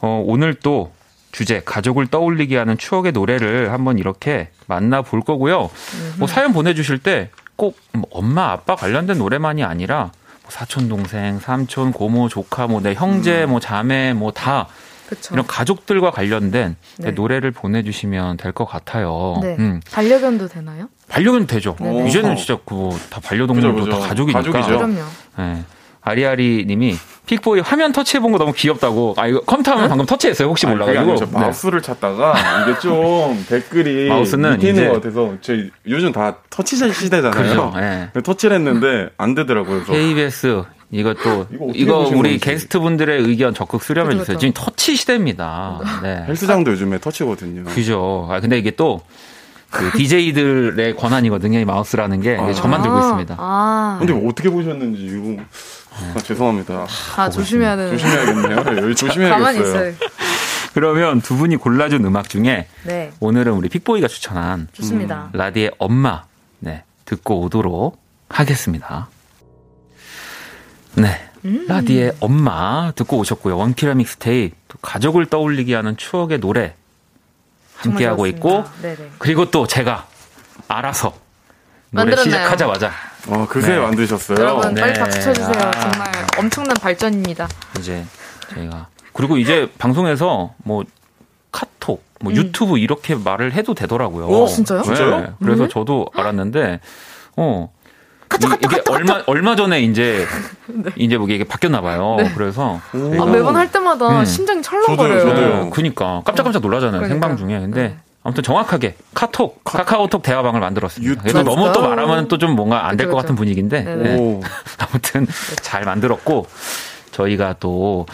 어, 오늘 또 주제 가족을 떠올리게 하는 추억의 노래를 한번 이렇게 만나 볼 거고요. 뭐 사연 보내 주실 때 꼭 엄마 아빠 관련된 노래만이 아니라 뭐 사촌 동생, 삼촌, 고모, 조카, 뭐 내 형제, 뭐 자매, 뭐다 그쵸. 이런 가족들과 관련된 네. 노래를 보내주시면 될 것 같아요. 네. 음, 반려견도 되나요? 반려견 되죠. 네네. 이제는 진짜 그다 반려동물도 그죠, 그죠. 다 가족이니까. 가족이죠. 그럼요. 네. 아리아리 님이 픽보이 화면 터치해 본 거 너무 귀엽다고. 아, 이거 컴퓨터 화면 방금 터치했어요. 혹시 몰라 가지고. 아니라 저 마우스를 찾다가 이게 좀 댓글이 마우스는 있는 것 같아서 저희 요즘 다 터치 시대잖아요. 그죠. 예. 근데 터치를 했는데 안 되더라고요. 그래서 KBS 이것도 이거 이거, 우리. 게스트 분들의 의견 적극 수렴해 그죠, 주세요. 그죠. 지금 터치 시대입니다. 네. 헬스장도 요즘에 터치거든요. 그죠. 아 근데 이게 또 그 DJ들의 권한이거든요. 이 마우스라는 게 이게 저만 들고 있습니다. 아, 근데 뭐 어떻게 보셨는지 이거 아, 죄송합니다. 아 조심해야 되는. 조심해야겠네요. 여기 가만히 조심해야겠어요. 있어요. 그러면 두 분이 골라준 음악 중에 네, 오늘은 우리 픽보이가 추천한 좋습니다. 라디의 엄마 네 듣고 오도록 하겠습니다. 네. 음. 라디의 엄마 듣고 오셨고요. 원키라 믹스테이프 또 가족을 떠올리게 하는 추억의 노래 함께 하고 있고 좋았습니다. 네네. 그리고 또 제가 알아서 노래 만들었나요? 시작하자마자 어, 그새 네. 만드셨어요. 여러분 네. 빨리 박수 쳐주세요. 아. 정말 엄청난 발전입니다. 이제 저희가 그리고 이제 방송에서 뭐 카톡, 뭐 음. 유튜브 이렇게 말을 해도 되더라고요. 오, 진짜요? 네. 진짜요? 그래서 음. 저도 알았는데 어 이- 카톡, 이게 카톡, 얼마 얼마 전에 이제 이제 뭐 이게 바뀌었나 봐요. 네. 그래서 오. 아, 매번 할 때마다 음. 심장이 철렁거려요. 저도요, 저도요. 네, 그니까 깜짝깜짝 놀라잖아요. 그러니까요. 생방 중에. 근데 네. 아무튼 정확하게 카톡, 카 카오톡 대화방을 만들었습니다. 그래서 너무 또? 말하면 또 좀 뭔가 안 될 것 같은 분위기인데. 네. 오. 아무튼 잘 만들었고 저희가 또이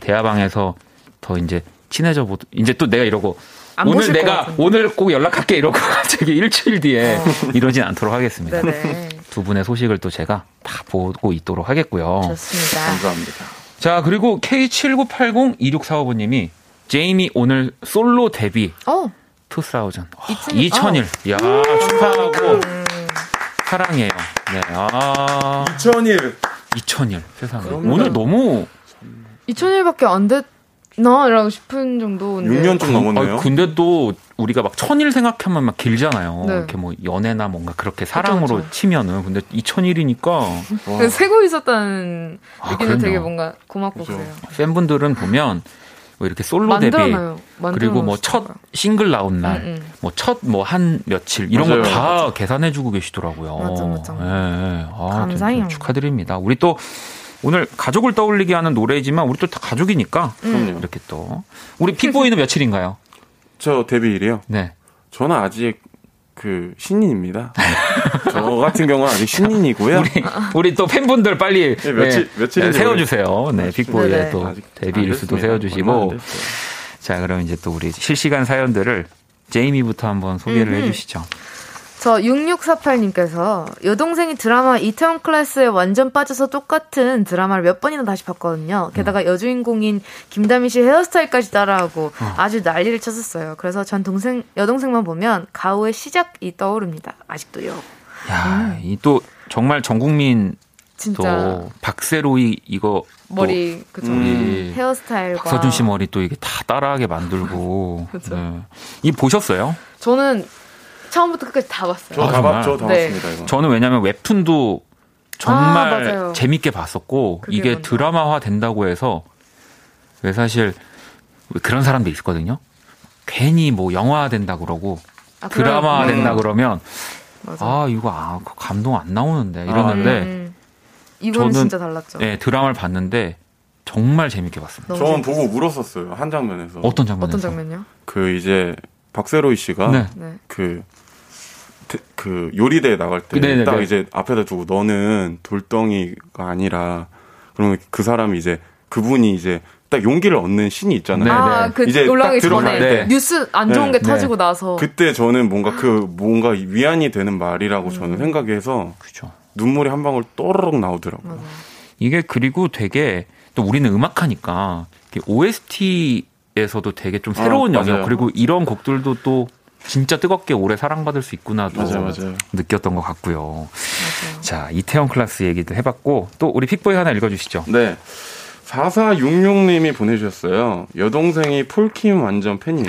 대화방에서 더 이제 친해져 보도 이제 또 내가 이러고 안 오늘 내가. 오늘 꼭 연락할게 이러고 갑자기 일주일 뒤에 어. 이러진 않도록 하겠습니다. 네네. 두 분의 소식을 또 제가 다 보고 있도록 하겠고요. 좋습니다. 감사합니다. 자 그리고 K79802645번님이 제이미 오늘 솔로 데뷔 어, 2000 이천일. 2000일 야 축하하고 음. 사랑해요. 네. 아 2001. 2000일 세상에 그럼요. 오늘 너무 2000일밖에 안 됐 나? 라고 싶은 정도인데. 6년 좀 넘었네요. 아, 근데 또 우리가 막 천일 생각하면 막 길잖아요. 네. 이렇게 뭐 연애나 뭔가 그렇게 사랑으로 그쵸. 치면은 근데 2000일이니까 와. 그 세고 있었다는 아, 느낌은 되게. 뭔가 고맙고 그죠. 그래요. 팬분들은 보면 뭐 이렇게 솔로 데뷔 만들어놔요. 그리고 뭐 첫 싱글 나온 날, 음, 음. 뭐첫 뭐 한 며칠 이런. 거 다 계산해주고 계시더라고요. 맞아, 맞아. 예, 예. 아, 감사해요. 좀 축하드립니다. 우리 또 오늘 가족을 떠올리게 하는 노래지만 우리 또 다 가족이니까 그럼요. 이렇게 또 우리 픽보이는 며칠인가요? 저 데뷔일이요. 네. 저는 아직 그 신인입니다. 저 같은 경우는 아직 신인이고요. 우리 우리 또 팬분들 빨리 네, 며칠- 며칠인지 세워주세요. 네, 픽보이의 네네. 또 아직 데뷔 안 일수도 세워주시고. 자 그럼 이제 또 우리 실시간 사연들을 제이미부터 한번 소개를 음흠. 해주시죠. 저 6648님께서 여동생이 드라마 이태원 클래스에 완전 빠져서 똑같은 드라마를 몇 번이나 다시 봤거든요. 게다가 여주인공인 김다미 씨 헤어스타일까지 따라하고 아주 난리를 쳤었어요. 그래서 전 동생 여동생만 보면 가오의 시작이 떠오릅니다. 아직도요. 야, 이또 정말 전 국민 진짜 또 박세로이 이거 머리 그죠 우리 헤어스타일과 박서준 씨 머리 또 이게 다 따라하게 만들고. 네. 이 보셨어요? 저는 처음부터 끝까지 다 봤어요. 저 아, 다 정말? 봤, 저다 네. 봤습니다, 이거. 저는 왜냐면 웹툰도 아, 정말 맞아요. 재밌게 봤었고 이게 먼저. 드라마화 된다고 해서 왜 사실 그런 사람도 있거든요. 괜히 뭐 영화 된다 그러고 아, 드라마 그럼- 된다 그러면 맞아. 아 이거 아 그거 감동 안 나오는데 이러는데 음, 음. 이거는 저는- 진짜 달랐죠. 네, 드라마를 봤는데 정말 재밌게 봤습니다. 저는 재밌었어요. 보고 울었었어요. 한 장면에서. 어떤 장면에서? 어떤 장면요? 그 이제 박세로이 씨가 네. 네. 그, 대- 그 요리대에 나갈 때 네네네. 딱 이제 앞에다 두고 너는 돌덩이가 아니라 그러면 그 사람이 이제 그분이 이제 딱 용기를 얻는 신이 있잖아요. 네, 아, 네. 그 이제 올라가기 전에 때. 뉴스 안 좋은 네. 게 터지고 나서 그때 저는 뭔가 그 뭔가 위안이 되는 말이라고 저는 생각해서 그죠. 눈물이 한 방울 또르륵 나오더라고요. 맞아요. 이게 그리고 되게 또 우리는 음악하니까 OST에서도 되게 좀 새로운 아, 영역. 그리고 이런 곡들도 또 진짜 뜨겁게 오래 사랑받을 수 있구나도 맞아요, 맞아요. 느꼈던 것 같고요. 맞아요. 자 이태원 클라스 얘기도 해봤고 또 우리 픽보이 하나 읽어주시죠. 네. 4466님이 보내주셨어요. 여동생이 폴킴 완전 팬이에요.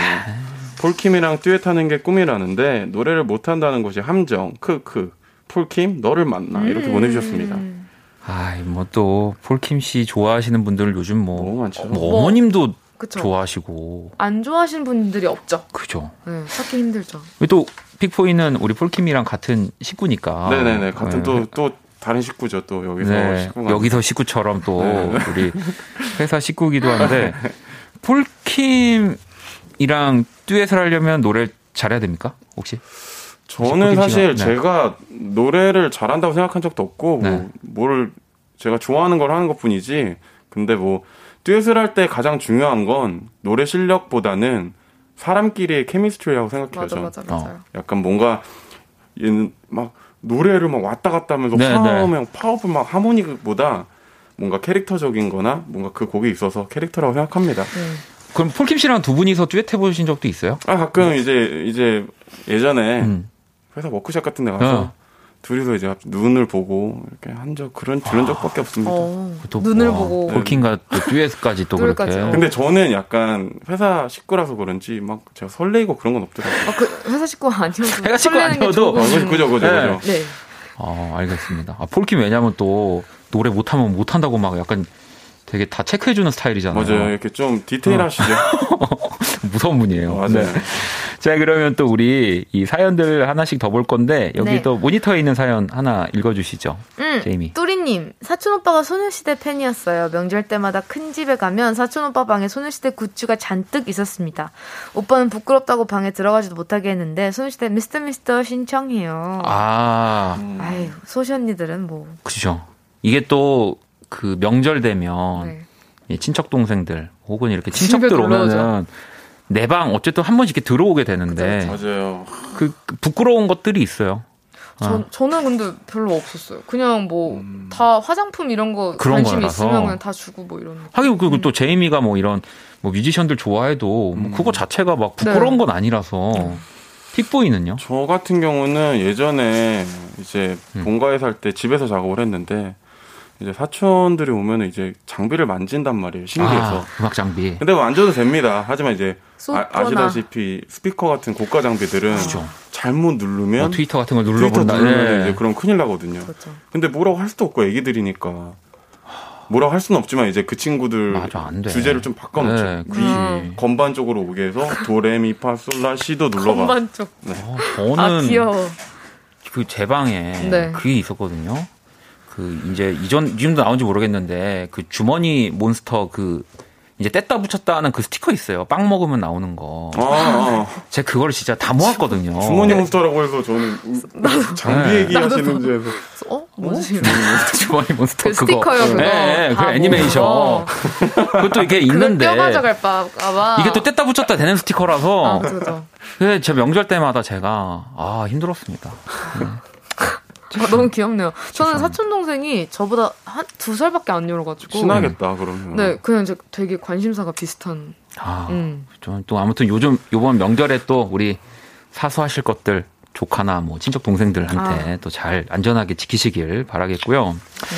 폴킴이랑 듀엣하는 게 꿈이라는데 노래를 못한다는 것이 함정. 크크. 폴킴 너를 만나 이렇게 보내주셨습니다. 음. 아이 뭐또 폴킴 씨 좋아하시는 분들 요즘 뭐, 너무 많죠. 뭐 어머님도 그쵸. 좋아하시고 안 좋아하시는 분들이 없죠. 그죠. 네, 찾기 힘들죠. 또 픽보이는 우리 폴킴이랑 같은 식구니까. 네네네. 같은 네. 또, 또 다른 식구죠. 또 여기서 네, 식구가. 여기서 식구처럼 또 네. 우리 회사 식구기도 한데 폴킴이랑 듀엣을 하려면 노래 잘해야 됩니까? 혹시? 저는 사실? 네. 제가 노래를 잘한다고 생각한 적도 없고 뭐 네. 뭘 제가 좋아하는 걸 하는 것뿐이지. 근데 뭐 듀엣을 할 때 가장 중요한 건 노래 실력보다는 사람끼리의 chemistry라고 생각해요. 맞아, 저는. 맞아, 맞아요. 약간 뭔가 얘는 막 노래를 막 왔다 갔다 하면서 네, 처음에 파워풀 막 하모니보다 뭔가 캐릭터적인 거나 뭔가 그 곡에 있어서 캐릭터라고 생각합니다. 네. 그럼 폴킴 씨랑 두 분이서 듀엣 해보신 적도 있어요? 아, 가끔 이제, 이제 예전에 음. 회사 워크샵 같은 데 가서 어. 둘이서 이제 눈을 보고 이렇게 한 적, 그런, 그런 적밖에 없습니다. 어, 또, 눈을 와, 보고 또 듀엣까지 또 그렇게. 어. 근데 저는 약간 회사 식구라서 그런지 막 제가 설레이고 그런 건 없더라고요. 아, 그 회사 식구 아니어도 회사 식구 아니어도. 아, 그죠, 그죠, 그죠. 네. 네. 아, 알겠습니다. 아, 폴킴 왜냐면 또 노래 못하면 못한다고 막 약간 되게 다 체크해주는 스타일이잖아요. 맞아요. 이렇게 좀 디테일하시죠. 무서운 분이에요. 맞아요. 네. 자, 그러면 또 우리 이 사연들 하나씩 더 볼 건데 여기 네. 또 모니터에 있는 사연 하나 읽어 주시죠. 음, 제이미. 또리님, 사촌 오빠가 소녀시대 팬이었어요. 명절 때마다 큰 집에 가면 사촌 오빠 방에 소녀시대 굿즈가 잔뜩 있었습니다. 오빠는 부끄럽다고 방에 들어가지도 못하게 했는데 소녀시대 미스터 미스터 신청해요. 아, 아유, 소시 언니들은 뭐. 그죠. 이게 또 그 명절 되면 네. 이 친척 동생들 혹은 이렇게 집에 친척들 오면은. 내 방 어쨌든 한 번씩 이렇게 들어오게 되는데 맞아요. 그, 그 부끄러운 것들이 있어요. 저, 저는 근데 별로 없었어요. 그냥 뭐, 다 화장품 이런 거 그런 관심 거라서. 있으면 그냥 다 주고 뭐 이런. 하긴 그리고 또 제이미가 뭐 이런 뭐 뮤지션들 좋아해도 뭐 그거 자체가 막 부끄러운 건 아니라서 픽보이는요? 저 같은 경우는 예전에 이제 음. 본가에 살 때 집에서 작업을 했는데 이제 사촌들이 오면은 이제 장비를 만진단 말이에요. 신기해서. 아, 음악 장비. 근데 만져도 됩니다. 하지만 이제 아, 쏟거나. 아시다시피 스피커 같은 고가 장비들은 그죠. 잘못 누르면 뭐 트위터 같은 걸 트위터 눌러본다. 누르면 예. 이제 그럼 큰일 나거든요. 그렇죠. 근데 뭐라고 할 수도 없고 애기들이니까 뭐라고 할 수는 없지만 이제 그 친구들 맞아, 안 돼. 주제를 좀 바꿔놓죠. 네, 그지. 음. 건반 쪽으로 오게 해서 도레미파솔라 시도 눌러봐. 건반 쪽. 어, 아, 저는 귀여워. 그 제 방에 네. 그게 있었거든요. 그 이제 이전 지금도 나온지 모르겠는데 그 주머니 몬스터 그 이제 뗐다 붙였다 하는 그 스티커 있어요. 빵 먹으면 나오는 거. 아, 아. 제가 그걸 진짜 다 모았거든요. 주머니 몬스터라고 해서 저는 장비 네. 얘기하시는 줄 알고 어? 뭐지? 주머니 몬스터 그 그거. 스티커요, 그거. 예, 예, 그다 애니메이션. 모아서. 그것도 이렇게 그걸 있는데 껴가져갈까 봐. 이게 또 뗐다 붙였다 되는 아, 스티커라서 그죠, 그죠. 그래서 제 명절 때마다 제가 아 힘들었습니다. 아, 너무 귀엽네요. 저는 사촌 동생이 저보다 한 두 살밖에 안 열어가지고. 신나겠다 그러면. 네, 그냥 이제 되게 관심사가 비슷한. 아, 음. 저는 또 아무튼 요즘 요번 명절에 또 우리 사수하실 것들 조카나 뭐 친척 동생들한테 또잘 안전하게 지키시길 바라겠고요. 네.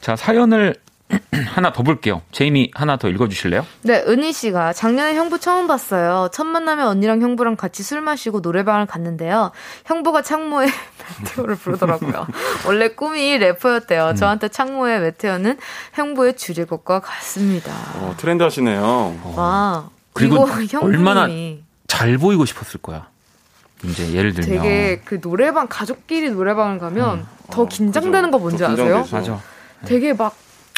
자 사연을 하나 더 볼게요. 제이미 하나 더 읽어주실래요? 네, 은희 씨가 작년에 형부 처음 봤어요. 첫 만남에 언니랑 형부랑 같이 술 마시고 노래방을 갔는데요. 형부가 창모의 메테오를 부르더라고요. 원래 꿈이 래퍼였대요. 음. 저한테 창모의 메테오는 형부의 주제곡과 같습니다. 어, 트렌드 하시네요. 와, 그리고 형부님이 얼마나 잘 보이고 싶었을 거야. 이제 예를 들면 되게 그 노래방 가족끼리 노래방을 가면 더 어, 긴장되는 그죠. 거 뭔지 더 아세요? 긴장되죠. 맞아. 되게 막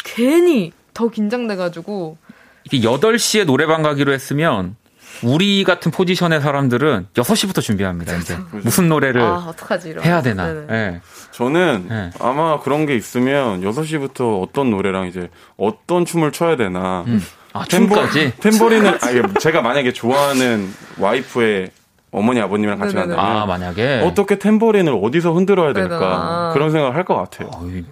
괜히 더 긴장돼가지고 이게 8시에 노래방 가기로 했으면 우리 같은 포지션의 사람들은 6시부터 준비합니다. 이제 무슨 노래를 아 해야 되나. 예. 저는 네. 아마 그런 게 있으면 6시부터 어떤 노래랑 이제 어떤 춤을 춰야 되나 음. 아, 춤까지? 템버린을 아니, 제가 만약에 좋아하는 와이프의 어머니 아버님이랑 같이 네네네. 간다면 아, 만약에. 어떻게 템버린을 어디서 흔들어야 될까 네네. 그런 생각을 할 것 같아요. 어이,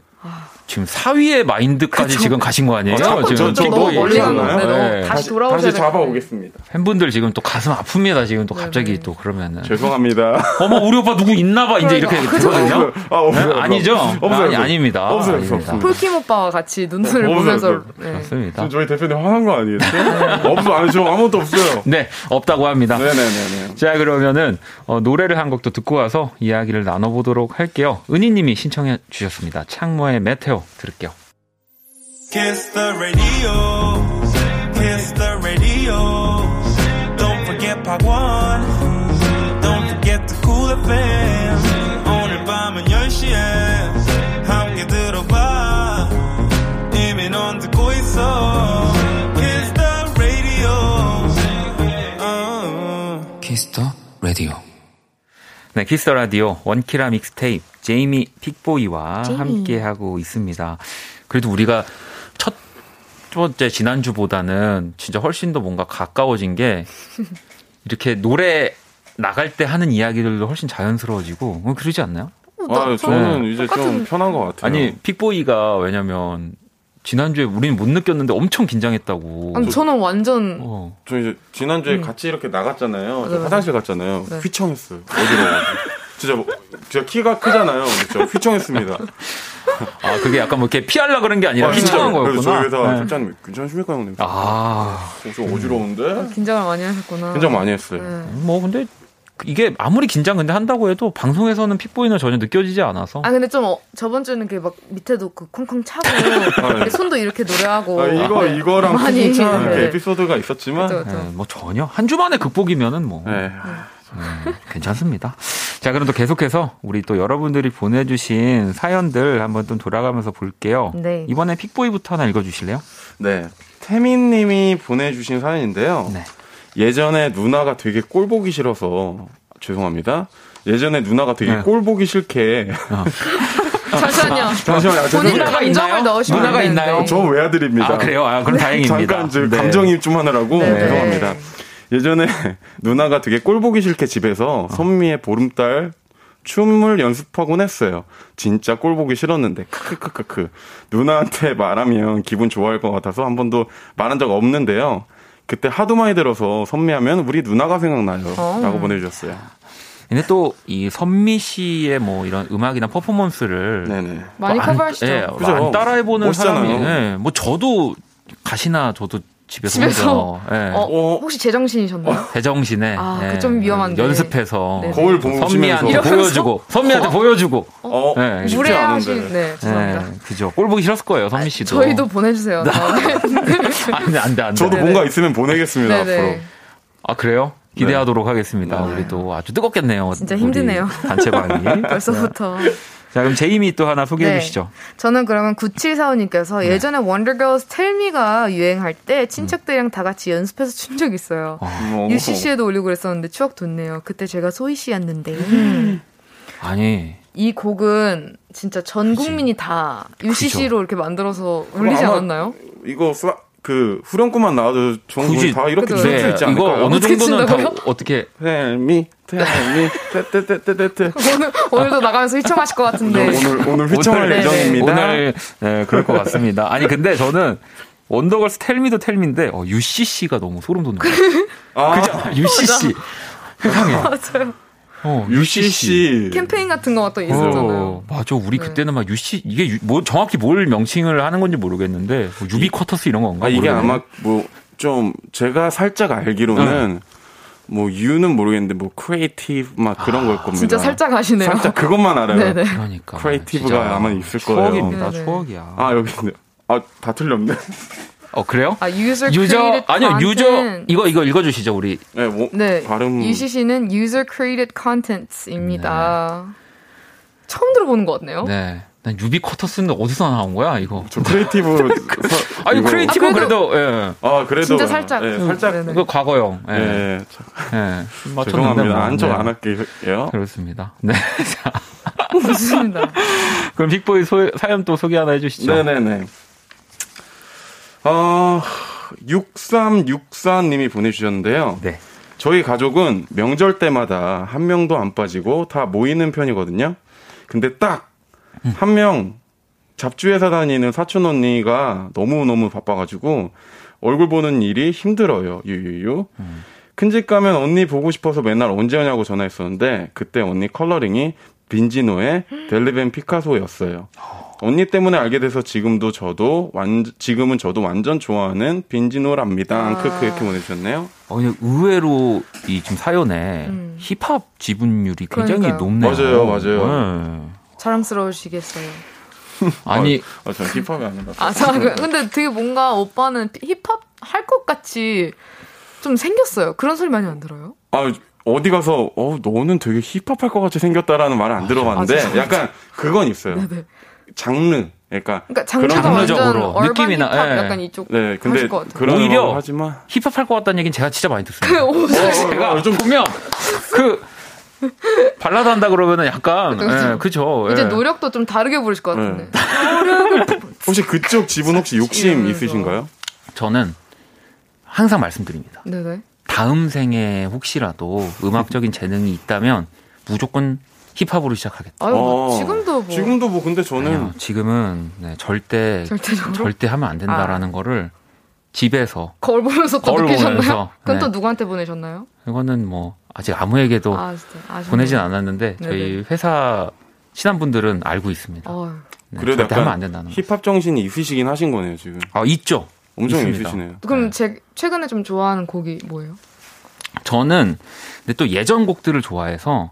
지금 사위의 마인드까지 지금 가신 거 아니에요? 어, 지금 저-. 너무 멀리 간 가나요? 건데 너무 네. 다시 돌아오셔야 다시. 잡아오겠습니다. 팬분들 지금 또 가슴 아픕니다. 지금 또 갑자기 네네. 또 그러면은. 죄송합니다. 어머, 우리 오빠 누구 있나 봐. 이제 이렇게 그러니까. 되거든요. 아, 없어요. 네? 아니죠? 없어요. 아니, 없어요. 아닙니다. 없어요. 없습니다. 폴킴 오빠와 같이 눈을 없어요, 보면서 없어요. 네. 저희 대표님 화난 거 아니겠어요? 없어, 아니, 저 아무것도 없어요. 네, 없다고 합니다. 네네네네. 자, 그러면은, 어, 노래를 한 곡도 듣고 와서 이야기를 나눠보도록 할게요. 은희님이 신청해 주셨습니다. 창모의 메테오 들을게요. Kiss the radio. Kiss the radio. Don't forget Part 1. Don't forget the cool FM. 오늘 밤은 10시에 함께 들어봐. 이미 넌 듣고 있어. Kiss the radio. 어. Kiss the Radio. 네, Kiss the Radio 원키라 믹스테이프 제이미 픽보이와 제이미. 함께 하고 있습니다. 그래도 우리가 첫 번째 지난주보다는 진짜 훨씬 더 뭔가 가까워진 게 이렇게 노래 나갈 때 하는 이야기들도 훨씬 자연스러워지고 어, 그러지 않나요? 아, 저는 네. 이제 똑같은- 좀 편한 것 같아요. 아니 픽보이가 왜냐면 지난주에 우리는 못 느꼈는데 엄청 긴장했다고. 아니, 저는 완전 어. 저 이제 지난주에 같이 이렇게 나갔잖아요. 저 음. 맞아요. 화장실 갔잖아요. 네. 휘청했어요. 어지러워. 진짜 뭐, 제가 키가 크잖아요. 진짜 휘청했습니다. 아 그게 약간 뭐 이렇게 피하려 그런 게 아니라 아. 그래서 거였구나. 저희 회사 네. 실장님 괜찮으십니까 형님? 아, 어, 좀 어지러운데? 긴장을 많이 하셨구나. 긴장 많이 했어요. 네. 뭐 근데 이게 아무리 긴장 근데 한다고 해도 방송에서는 픽보이는 전혀 느껴지지 않아서. 아 근데 좀 어, 저번 주는 이렇게 막 밑에도 그 쾅쾅 차고 이렇게 손도 이렇게 노래하고 아, 이거, 네. 이거랑 많이 네. 이렇게 에피소드가 있었지만, 그쵸, 네, 그쵸. 뭐 전혀 한 주 만에 극복이면은 뭐 네. 음, 괜찮습니다. 자, 그럼 또 계속해서 우리 또 여러분들이 보내주신 사연들 한번 좀 돌아가면서 볼게요. 네. 이번에 픽보이부터 하나 읽어주실래요? 네. 태민님이 보내주신 사연인데요. 네. 예전에 누나가 되게 꼴 보기 싫어서 죄송합니다. 예전에 누나가 되게 네. 꼴 보기 싫게 잠시만요. 잠시만요. 본인 죄송해요. 감정을 넣으시면 누나가 안 있나요? 되는데. 저 외아들입니다. 아 그래요? 아 그럼 다행입니다. 잠깐 저 네. 감정 이입 좀 하느라고 네. 죄송합니다. 예전에 누나가 되게 꼴 보기 싫게 집에서 선미의 보름달 춤을 연습하곤 했어요. 진짜 꼴 보기 싫었는데 크크크크크 누나한테 말하면 기분 좋아할 것 같아서 한 번도 말한 적 없는데요. 그때 하도 많이 들어서 선미하면 우리 누나가 생각나요. 어. 라고 보내주셨어요. 근데 또 이 선미 씨의 뭐 이런 음악이나 퍼포먼스를 네네. 많이 안- 커버하시죠. 예, 그죠? 안 따라해보는 멋있잖아요. 사람이, 예, 뭐 저도 가시나 저도 집에서, 집에서? 혼자, 예, 어, 어. 혹시 제정신이셨나요? 대정신에 아, 예, 그좀 위험한데. 연습해서 네네. 거울 선미한테 이러면서? 보여주고 선미한테 보여주고 어, 네. 쉽지 무례하신 않은데. 네 죄송합니다. 예, 그죠 꼴 보기 싫었을 거예요 선미 씨도 저희도 보내주세요. 안돼 안돼 안돼 저도 네네. 뭔가 있으면 보내겠습니다 앞으로. 네네. 아 그래요 기대하도록 하겠습니다 네. 우리 도 아주 뜨겁겠네요 진짜 우리 힘드네요. 단체방이 벌써부터. 자 그럼 제이미 또 하나 소개해 네. 주시죠 저는 그러면 9745님께서 네. 예전에 원더걸스 텔미가 유행할 때 친척들이랑 다 같이 연습해서 춘 적 있어요. 어. UCC에도 올리고 그랬었는데 추억 돋네요. 그때 제가 소희 씨였는데. 아니 이 곡은 진짜 전 국민이 다 UCC로 이렇게 만들어서 올리지 않았나요? 이거 수- 그 후렴구만 나와도 좋은 굳이- 다 이렇게 그죠. 출수 네, 있지 이거 않을까요? 어느 어떻게 정도는 다? 어떻게 텔미 텔미 떼떼떼떼떼 오늘, 오늘도 나가면서 휘청하실 것 같은데. 오늘 오늘 휘청할 오늘- 예정입니다. 오늘 네, 그럴 것 같습니다. 아니 근데 저는 원더걸스 텔미도 텔미인데 어, UCC가 너무 소름 돋는 거예요. 아, 그죠? UCC. 세상에. 맞아요. 어, UCC 캠페인 같은 거가 또 있었잖아요. 어, 맞아. 우리 네. 그때는 막 UC 이게 유- 뭐 정확히 뭘 명칭을 하는 건지 모르겠는데 뭐 유비쿼터스 이런 건가? 아 이게 모르겠네. 아마 뭐 좀 제가 살짝 알기로는 뭐 유는 모르겠는데 뭐 creative 막 그런 걸 겁니다. 진짜 살짝 아시네요. 살짝 그것만 알아요. 네네. 그러니까 creative가 아마 있을 거예요. 추억입니다. 추억이야. 아 여기 있네. 아 다 틀렸네. 어 그래요? 아, user user 아니요 user. 이거 이거 읽어주시죠 우리 네, 뭐 네. 발음 UCC는 user created contents입니다. 처음 들어보는 것 같네요. 네. 난 유비쿼터스는 어디서 나온 거야 이거? 저 creative 서- 아니 creative는 아, 그래도, 그래도- 예. 아 그래도 진짜 살짝. 예, 음, 살짝. 이거 과거형. 예. 예, 자, 예. 맞췄는데 죄송합니다. 뭐, 안쪽 네. 안 할게요. 그렇습니다. 네. 자, 좋습니다. 그럼 빅보이 소, 사연 또 소개 하나 해주시죠. 네네네. 어, 6364님이 보내주셨는데요. 네. 저희 가족은 명절 때마다 한 명도 안 빠지고 다 모이는 편이거든요. 근데 딱 한명 잡주회사 다니는 사촌 언니가 너무너무 바빠가지고 얼굴 보는 일이 힘들어요. 유유유. 큰집 가면 언니 보고 싶어서 맨날 언제 오냐고 전화했었는데 그때 언니 컬러링이 빈지노의 Dali, Van, Picasso였어요. 언니 때문에 알게 돼서 지금도 저도 완 지금은 저도 완전 좋아하는 빈지노랍니다. 아. 크크 이렇게 보내주셨네요. 어, 근데 의외로 이 지금 사연에 음. 힙합 지분율이 굉장히 그러니까요. 높네요. 맞아요, 맞아요. 네. 자랑스러우시겠어요. 아니, 아, 전 힙합이 아니라. 아, 자, 그- 근데 되게 뭔가 오빠는 힙합 할 것 같이 좀 생겼어요. 그런 소리 많이 안 들어요? 아, 어디 가서, 어, 너는 되게 힙합 할 것 같이 생겼다라는 말을 안 들어봤는데, 아? 약간 그건 있어요. 네네. 장르. 그러니까. 그러니까 장르적으로 얼반 느낌이나, 힙합 예. 약간 이쪽 네, 근데 하실 것 같아요. 그런 오히려 거 하지만. 힙합 할 것 같다는 얘기는 제가 진짜 많이 듣습니다. 그 옷을 제가 어, 좀- 보면 그 발라드 한다 그러면은 약간. 예, 그죠. 이제 예. 노력도 좀 다르게 부르실 것 같은데. 혹시 그쪽 지분 혹시 욕심 이러면서. 있으신가요? 저는 항상 말씀드립니다. 네네. 다음 생에 혹시라도 음악적인 재능이 있다면 무조건 힙합으로 시작하겠다. 아유, 뭐 어, 지금도 뭐. 지금도 뭐, 근데 저는. 아니요, 지금은 네, 절대 절대적으로? 절대 하면 안 된다라는 거를 집에서 거울 보면서 또 거울 느끼셨나요? 보면서, 그건 네. 또 누구한테 보내셨나요? 이거는 뭐 아직 아무에게도 아, 진짜. 아쉽네요. 보내진 않았는데 저희 네네. 회사 친한 분들은 알고 있습니다. 어휴. 네, 그래도 절대 하면 안 된다는 거. 힙합 정신이 있으시긴 하신 거네요, 지금. 아 있죠. 엄청 있습니다. 있으시네요. 그럼 네. 제, 최근에 좀 좋아하는 곡이 뭐예요? 저는 근데 또 예전 곡들을 좋아해서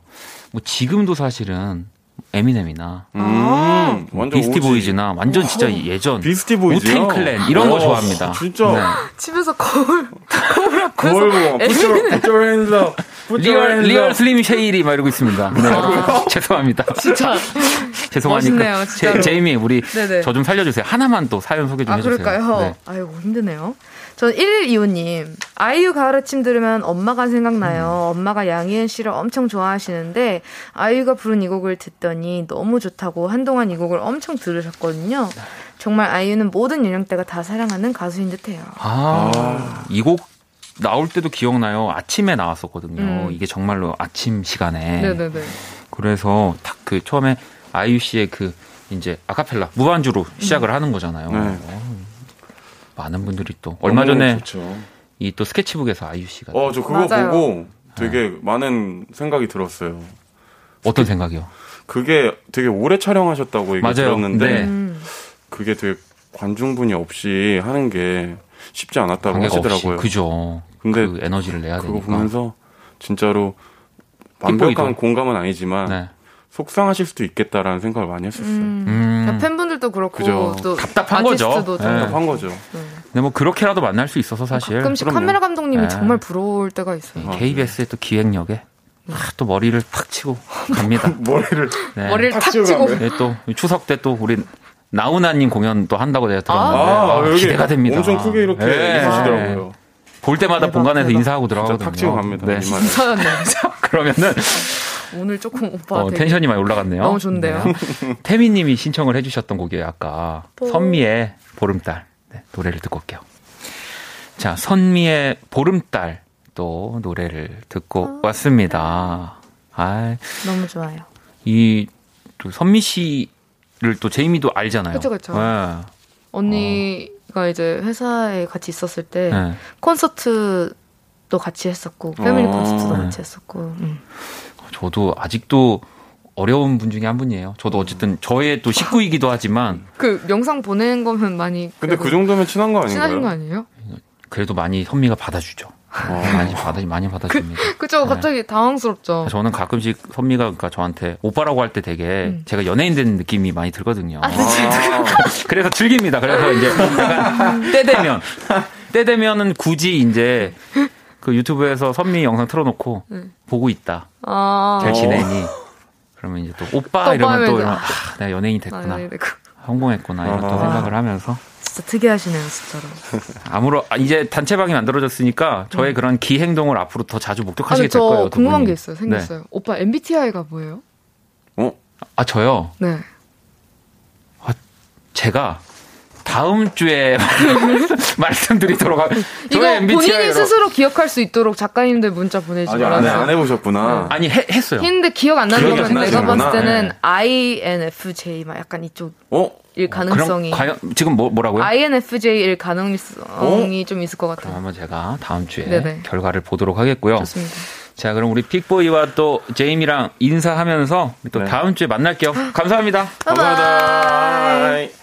뭐 지금도 사실은 에미넴이나 음, 아. 완전 비스티 오지. 보이즈나 완전 진짜 예전 비스티 보이즈요? 우텐 클랜 이런 거 와, 좋아합니다. 진짜. 네. 집에서 거울, 거울 앞에서. your real real. Slim Shady 막 이러고 있습니다. 네. 죄송합니다. 진짜. 죄송하니까. 제, 제이미 우리. 저 좀 살려주세요. 하나만 또 사연 소개 좀 아, 해주세요. 그럴까요? 네. 아이고, 힘드네요. 전 112호님, 아이유 가을 아침 들으면 엄마가 생각나요. 음. 엄마가 양희은 씨를 엄청 좋아하시는데, 아이유가 부른 이 곡을 듣더니 너무 좋다고 한동안 이 곡을 엄청 들으셨거든요. 정말 아이유는 모든 연령대가 다 사랑하는 가수인 듯 해요. 아, 이 곡 나올 때도 기억나요. 아침에 나왔었거든요. 음. 이게 정말로 아침 시간에. 네네네. 그래서 딱 그 처음에 아이유 씨의 그 이제 아카펠라 무반주로 시작을 하는 거잖아요. 네. 어, 많은 분들이 또 얼마 전에. 이 또 스케치북에서 아이유 씨가 어, 저 그거 맞아요. 보고 되게 많은 생각이 들었어요. 어떤 생각이요? 그게 되게 오래 촬영하셨다고 얘기. 들었는데 네. 음. 그게 되게 관중분이 없이 하는 게 쉽지 않았다고 관계가 없이 하시더라고요. 그죠. 근데 그 에너지를 내야 그거 되니까. 보면서 진짜로 완벽한 힙보이도. 공감은 아니지만 네. 속상하실 수도 있겠다라는 생각을 많이 했었어요. 음. 음. 팬분들도 그렇고 그죠. 또 답답한 거죠. 네. 답답한 거죠. 근데 뭐 그렇게라도 만날 수 있어서 사실 가끔씩 그럼요. 카메라 감독님이 네. 정말 부러울 때가 있어요. 아, KBS의 또 기획력에 아, 또 머리를 탁 치고 갑니다. 머리를 네. 머리를 탁 탁 치고. 네, 또 추석 때 또 우리 나훈아님 공연 또 한다고 제가 들었는데 아, 아, 기대가 됩니다. 엄청 크게 이렇게 네. 해주시더라고요. 볼 때마다 대박, 본관에서 대박. 인사하고 들어가거든요. 탁 치고 갑니다. 네. 괜찮았네요. 그러면은 오늘 조금 오빠 어, 텐션이 많이 올라갔네요. 너무 좋은데요. 네. 태미님이 신청을 해주셨던 곡이에요. 아까 보- 선미의 보름달 네, 노래를 듣고 올게요. 자, 선미의 보름달 또 노래를 듣고 왔습니다. 아, 너무 좋아요. 이 또 선미 씨를 또 제이미도 알잖아요. 그쵸, 그쵸. 네. 언니가 이제 회사에 같이 있었을 때 네. 콘서트도 같이 했었고 패밀리 어. 콘서트도 네. 같이 했었고 음. 저도 아직도 어려운 분 중에 한 분이에요. 저도 어쨌든 저의 또 식구이기도 하지만 그 영상 보낸 거면 많이 근데 그 정도면 친한 거 아닌가요? 친하신 거 아니에요? 그래도 많이 선미가 받아주죠. 어. 많이 받아 많이 받아줍니다. 그죠? 네. 갑자기 당황스럽죠. 저는 가끔씩 선미가 그러니까 저한테 오빠라고 할 때 되게 음. 제가 연예인 된 느낌이 많이 들거든요. 아, 진짜. 그래서 즐깁니다. 그래서 이제 때 되면 때 되면은 굳이 이제 그 유튜브에서 선미 영상 틀어놓고 네. 보고 있다. 아, 잘 지내니? 그러면 이제 또 오빠 또 이러면 또 이러면 아, 내가 연예인이 됐구나. 아, 네, 그- 성공했구나 이런 또 아하. 생각을 하면서 진짜 특이하시네요, 진짜로. 아무런 아, 이제 단체방이 만들어졌으니까 저의 그런 기 행동을 앞으로 더 자주 아, 목격하시게 근데 될 거예요. 궁금한 분이. 게 있어요. 생겼어요. 오빠 MBTI가 뭐예요? 어? 아 저요. 네. 제가 다음 주에 말씀드리도록 하. 이거 본인이 스스로 기억할 수 있도록 작가님들 문자 보내주지 아직 안. 안 해보셨구나. 아니 해, 했어요. 했는데 기억 안 나는 거면 안 내가. 봤을 때는 네. INFJ 막 약간 이쪽일 어? 가능성이 그럼 과연 지금 뭐 뭐라고요? INFJ일 가능성이 좀 있을 것 같아요. 한번 제가 다음 주에 네네. 결과를 보도록 하겠고요. 좋습니다. 자, 그럼 우리 픽보이와 또 제임이랑 인사하면서 또 네. 다음 주에 만날게요. 감사합니다. 감사합니다.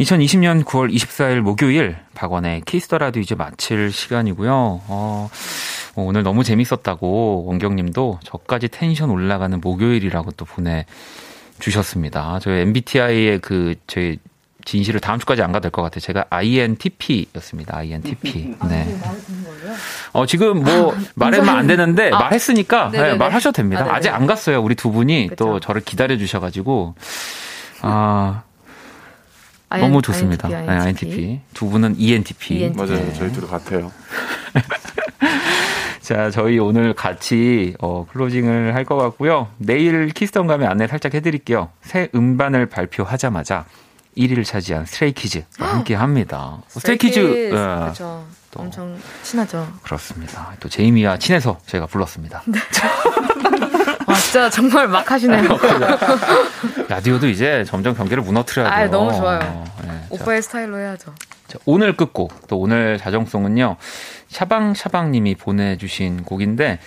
2020년 9월 24일 목요일 박원의 Kiss the Radio 이제 마칠 시간이고요. 어, 어, 오늘 너무 재밌었다고 원경님도 저까지 텐션 올라가는 목요일이라고 또 보내 주셨습니다. 저희 MBTI의 그 저희 진실을 다음 주까지 안 가도 될 것 같아요. 제가 INTP였습니다. INTP. 네. 어, 지금 뭐 말하면 안 되는데 아. 말했으니까 네, 네네네. 말하셔도 됩니다. 아, 네네. 아직 안 갔어요. 우리 두 분이 또 그쵸. 저를 기다려 주셔가지고 아 IN- 너무 좋습니다. INTP. 네, INTP. 두 분은 ENTP. ENTP. 맞아요. 네. 저희 둘 같아요. 자, 저희 오늘 같이 어, closing을 할 것 같고요. 내일 키스톤 가면 안내 살짝 해드릴게요. 새 음반을 발표하자마자 1위를 차지한 Stray Kids와 함께 합니다. Stray Kids, 예, 그렇죠. 또. 엄청 친하죠. 그렇습니다. 또 제이미와 친해서 저희가 불렀습니다. 아, 진짜 정말 막 하시네요. 라디오도 이제 점점 경계를 무너뜨려야 돼요. 아, 너무 좋아요. 네, 자, 오빠의 스타일로 해야죠. 자, 오늘 끝곡, 또 오늘 자정송은요, 샤방샤방님이 보내주신 곡인데,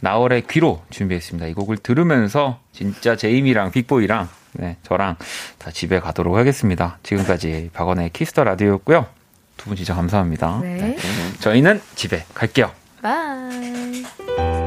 나얼의 귀로 준비했습니다. 이 곡을 들으면서 진짜 제이미랑 빅보이랑 네, 저랑 다 집에 가도록 하겠습니다. 지금까지 박원의 Kiss the Radio였고요. 두 분 진짜 감사합니다. 네. 저희는 집에 갈게요. Bye.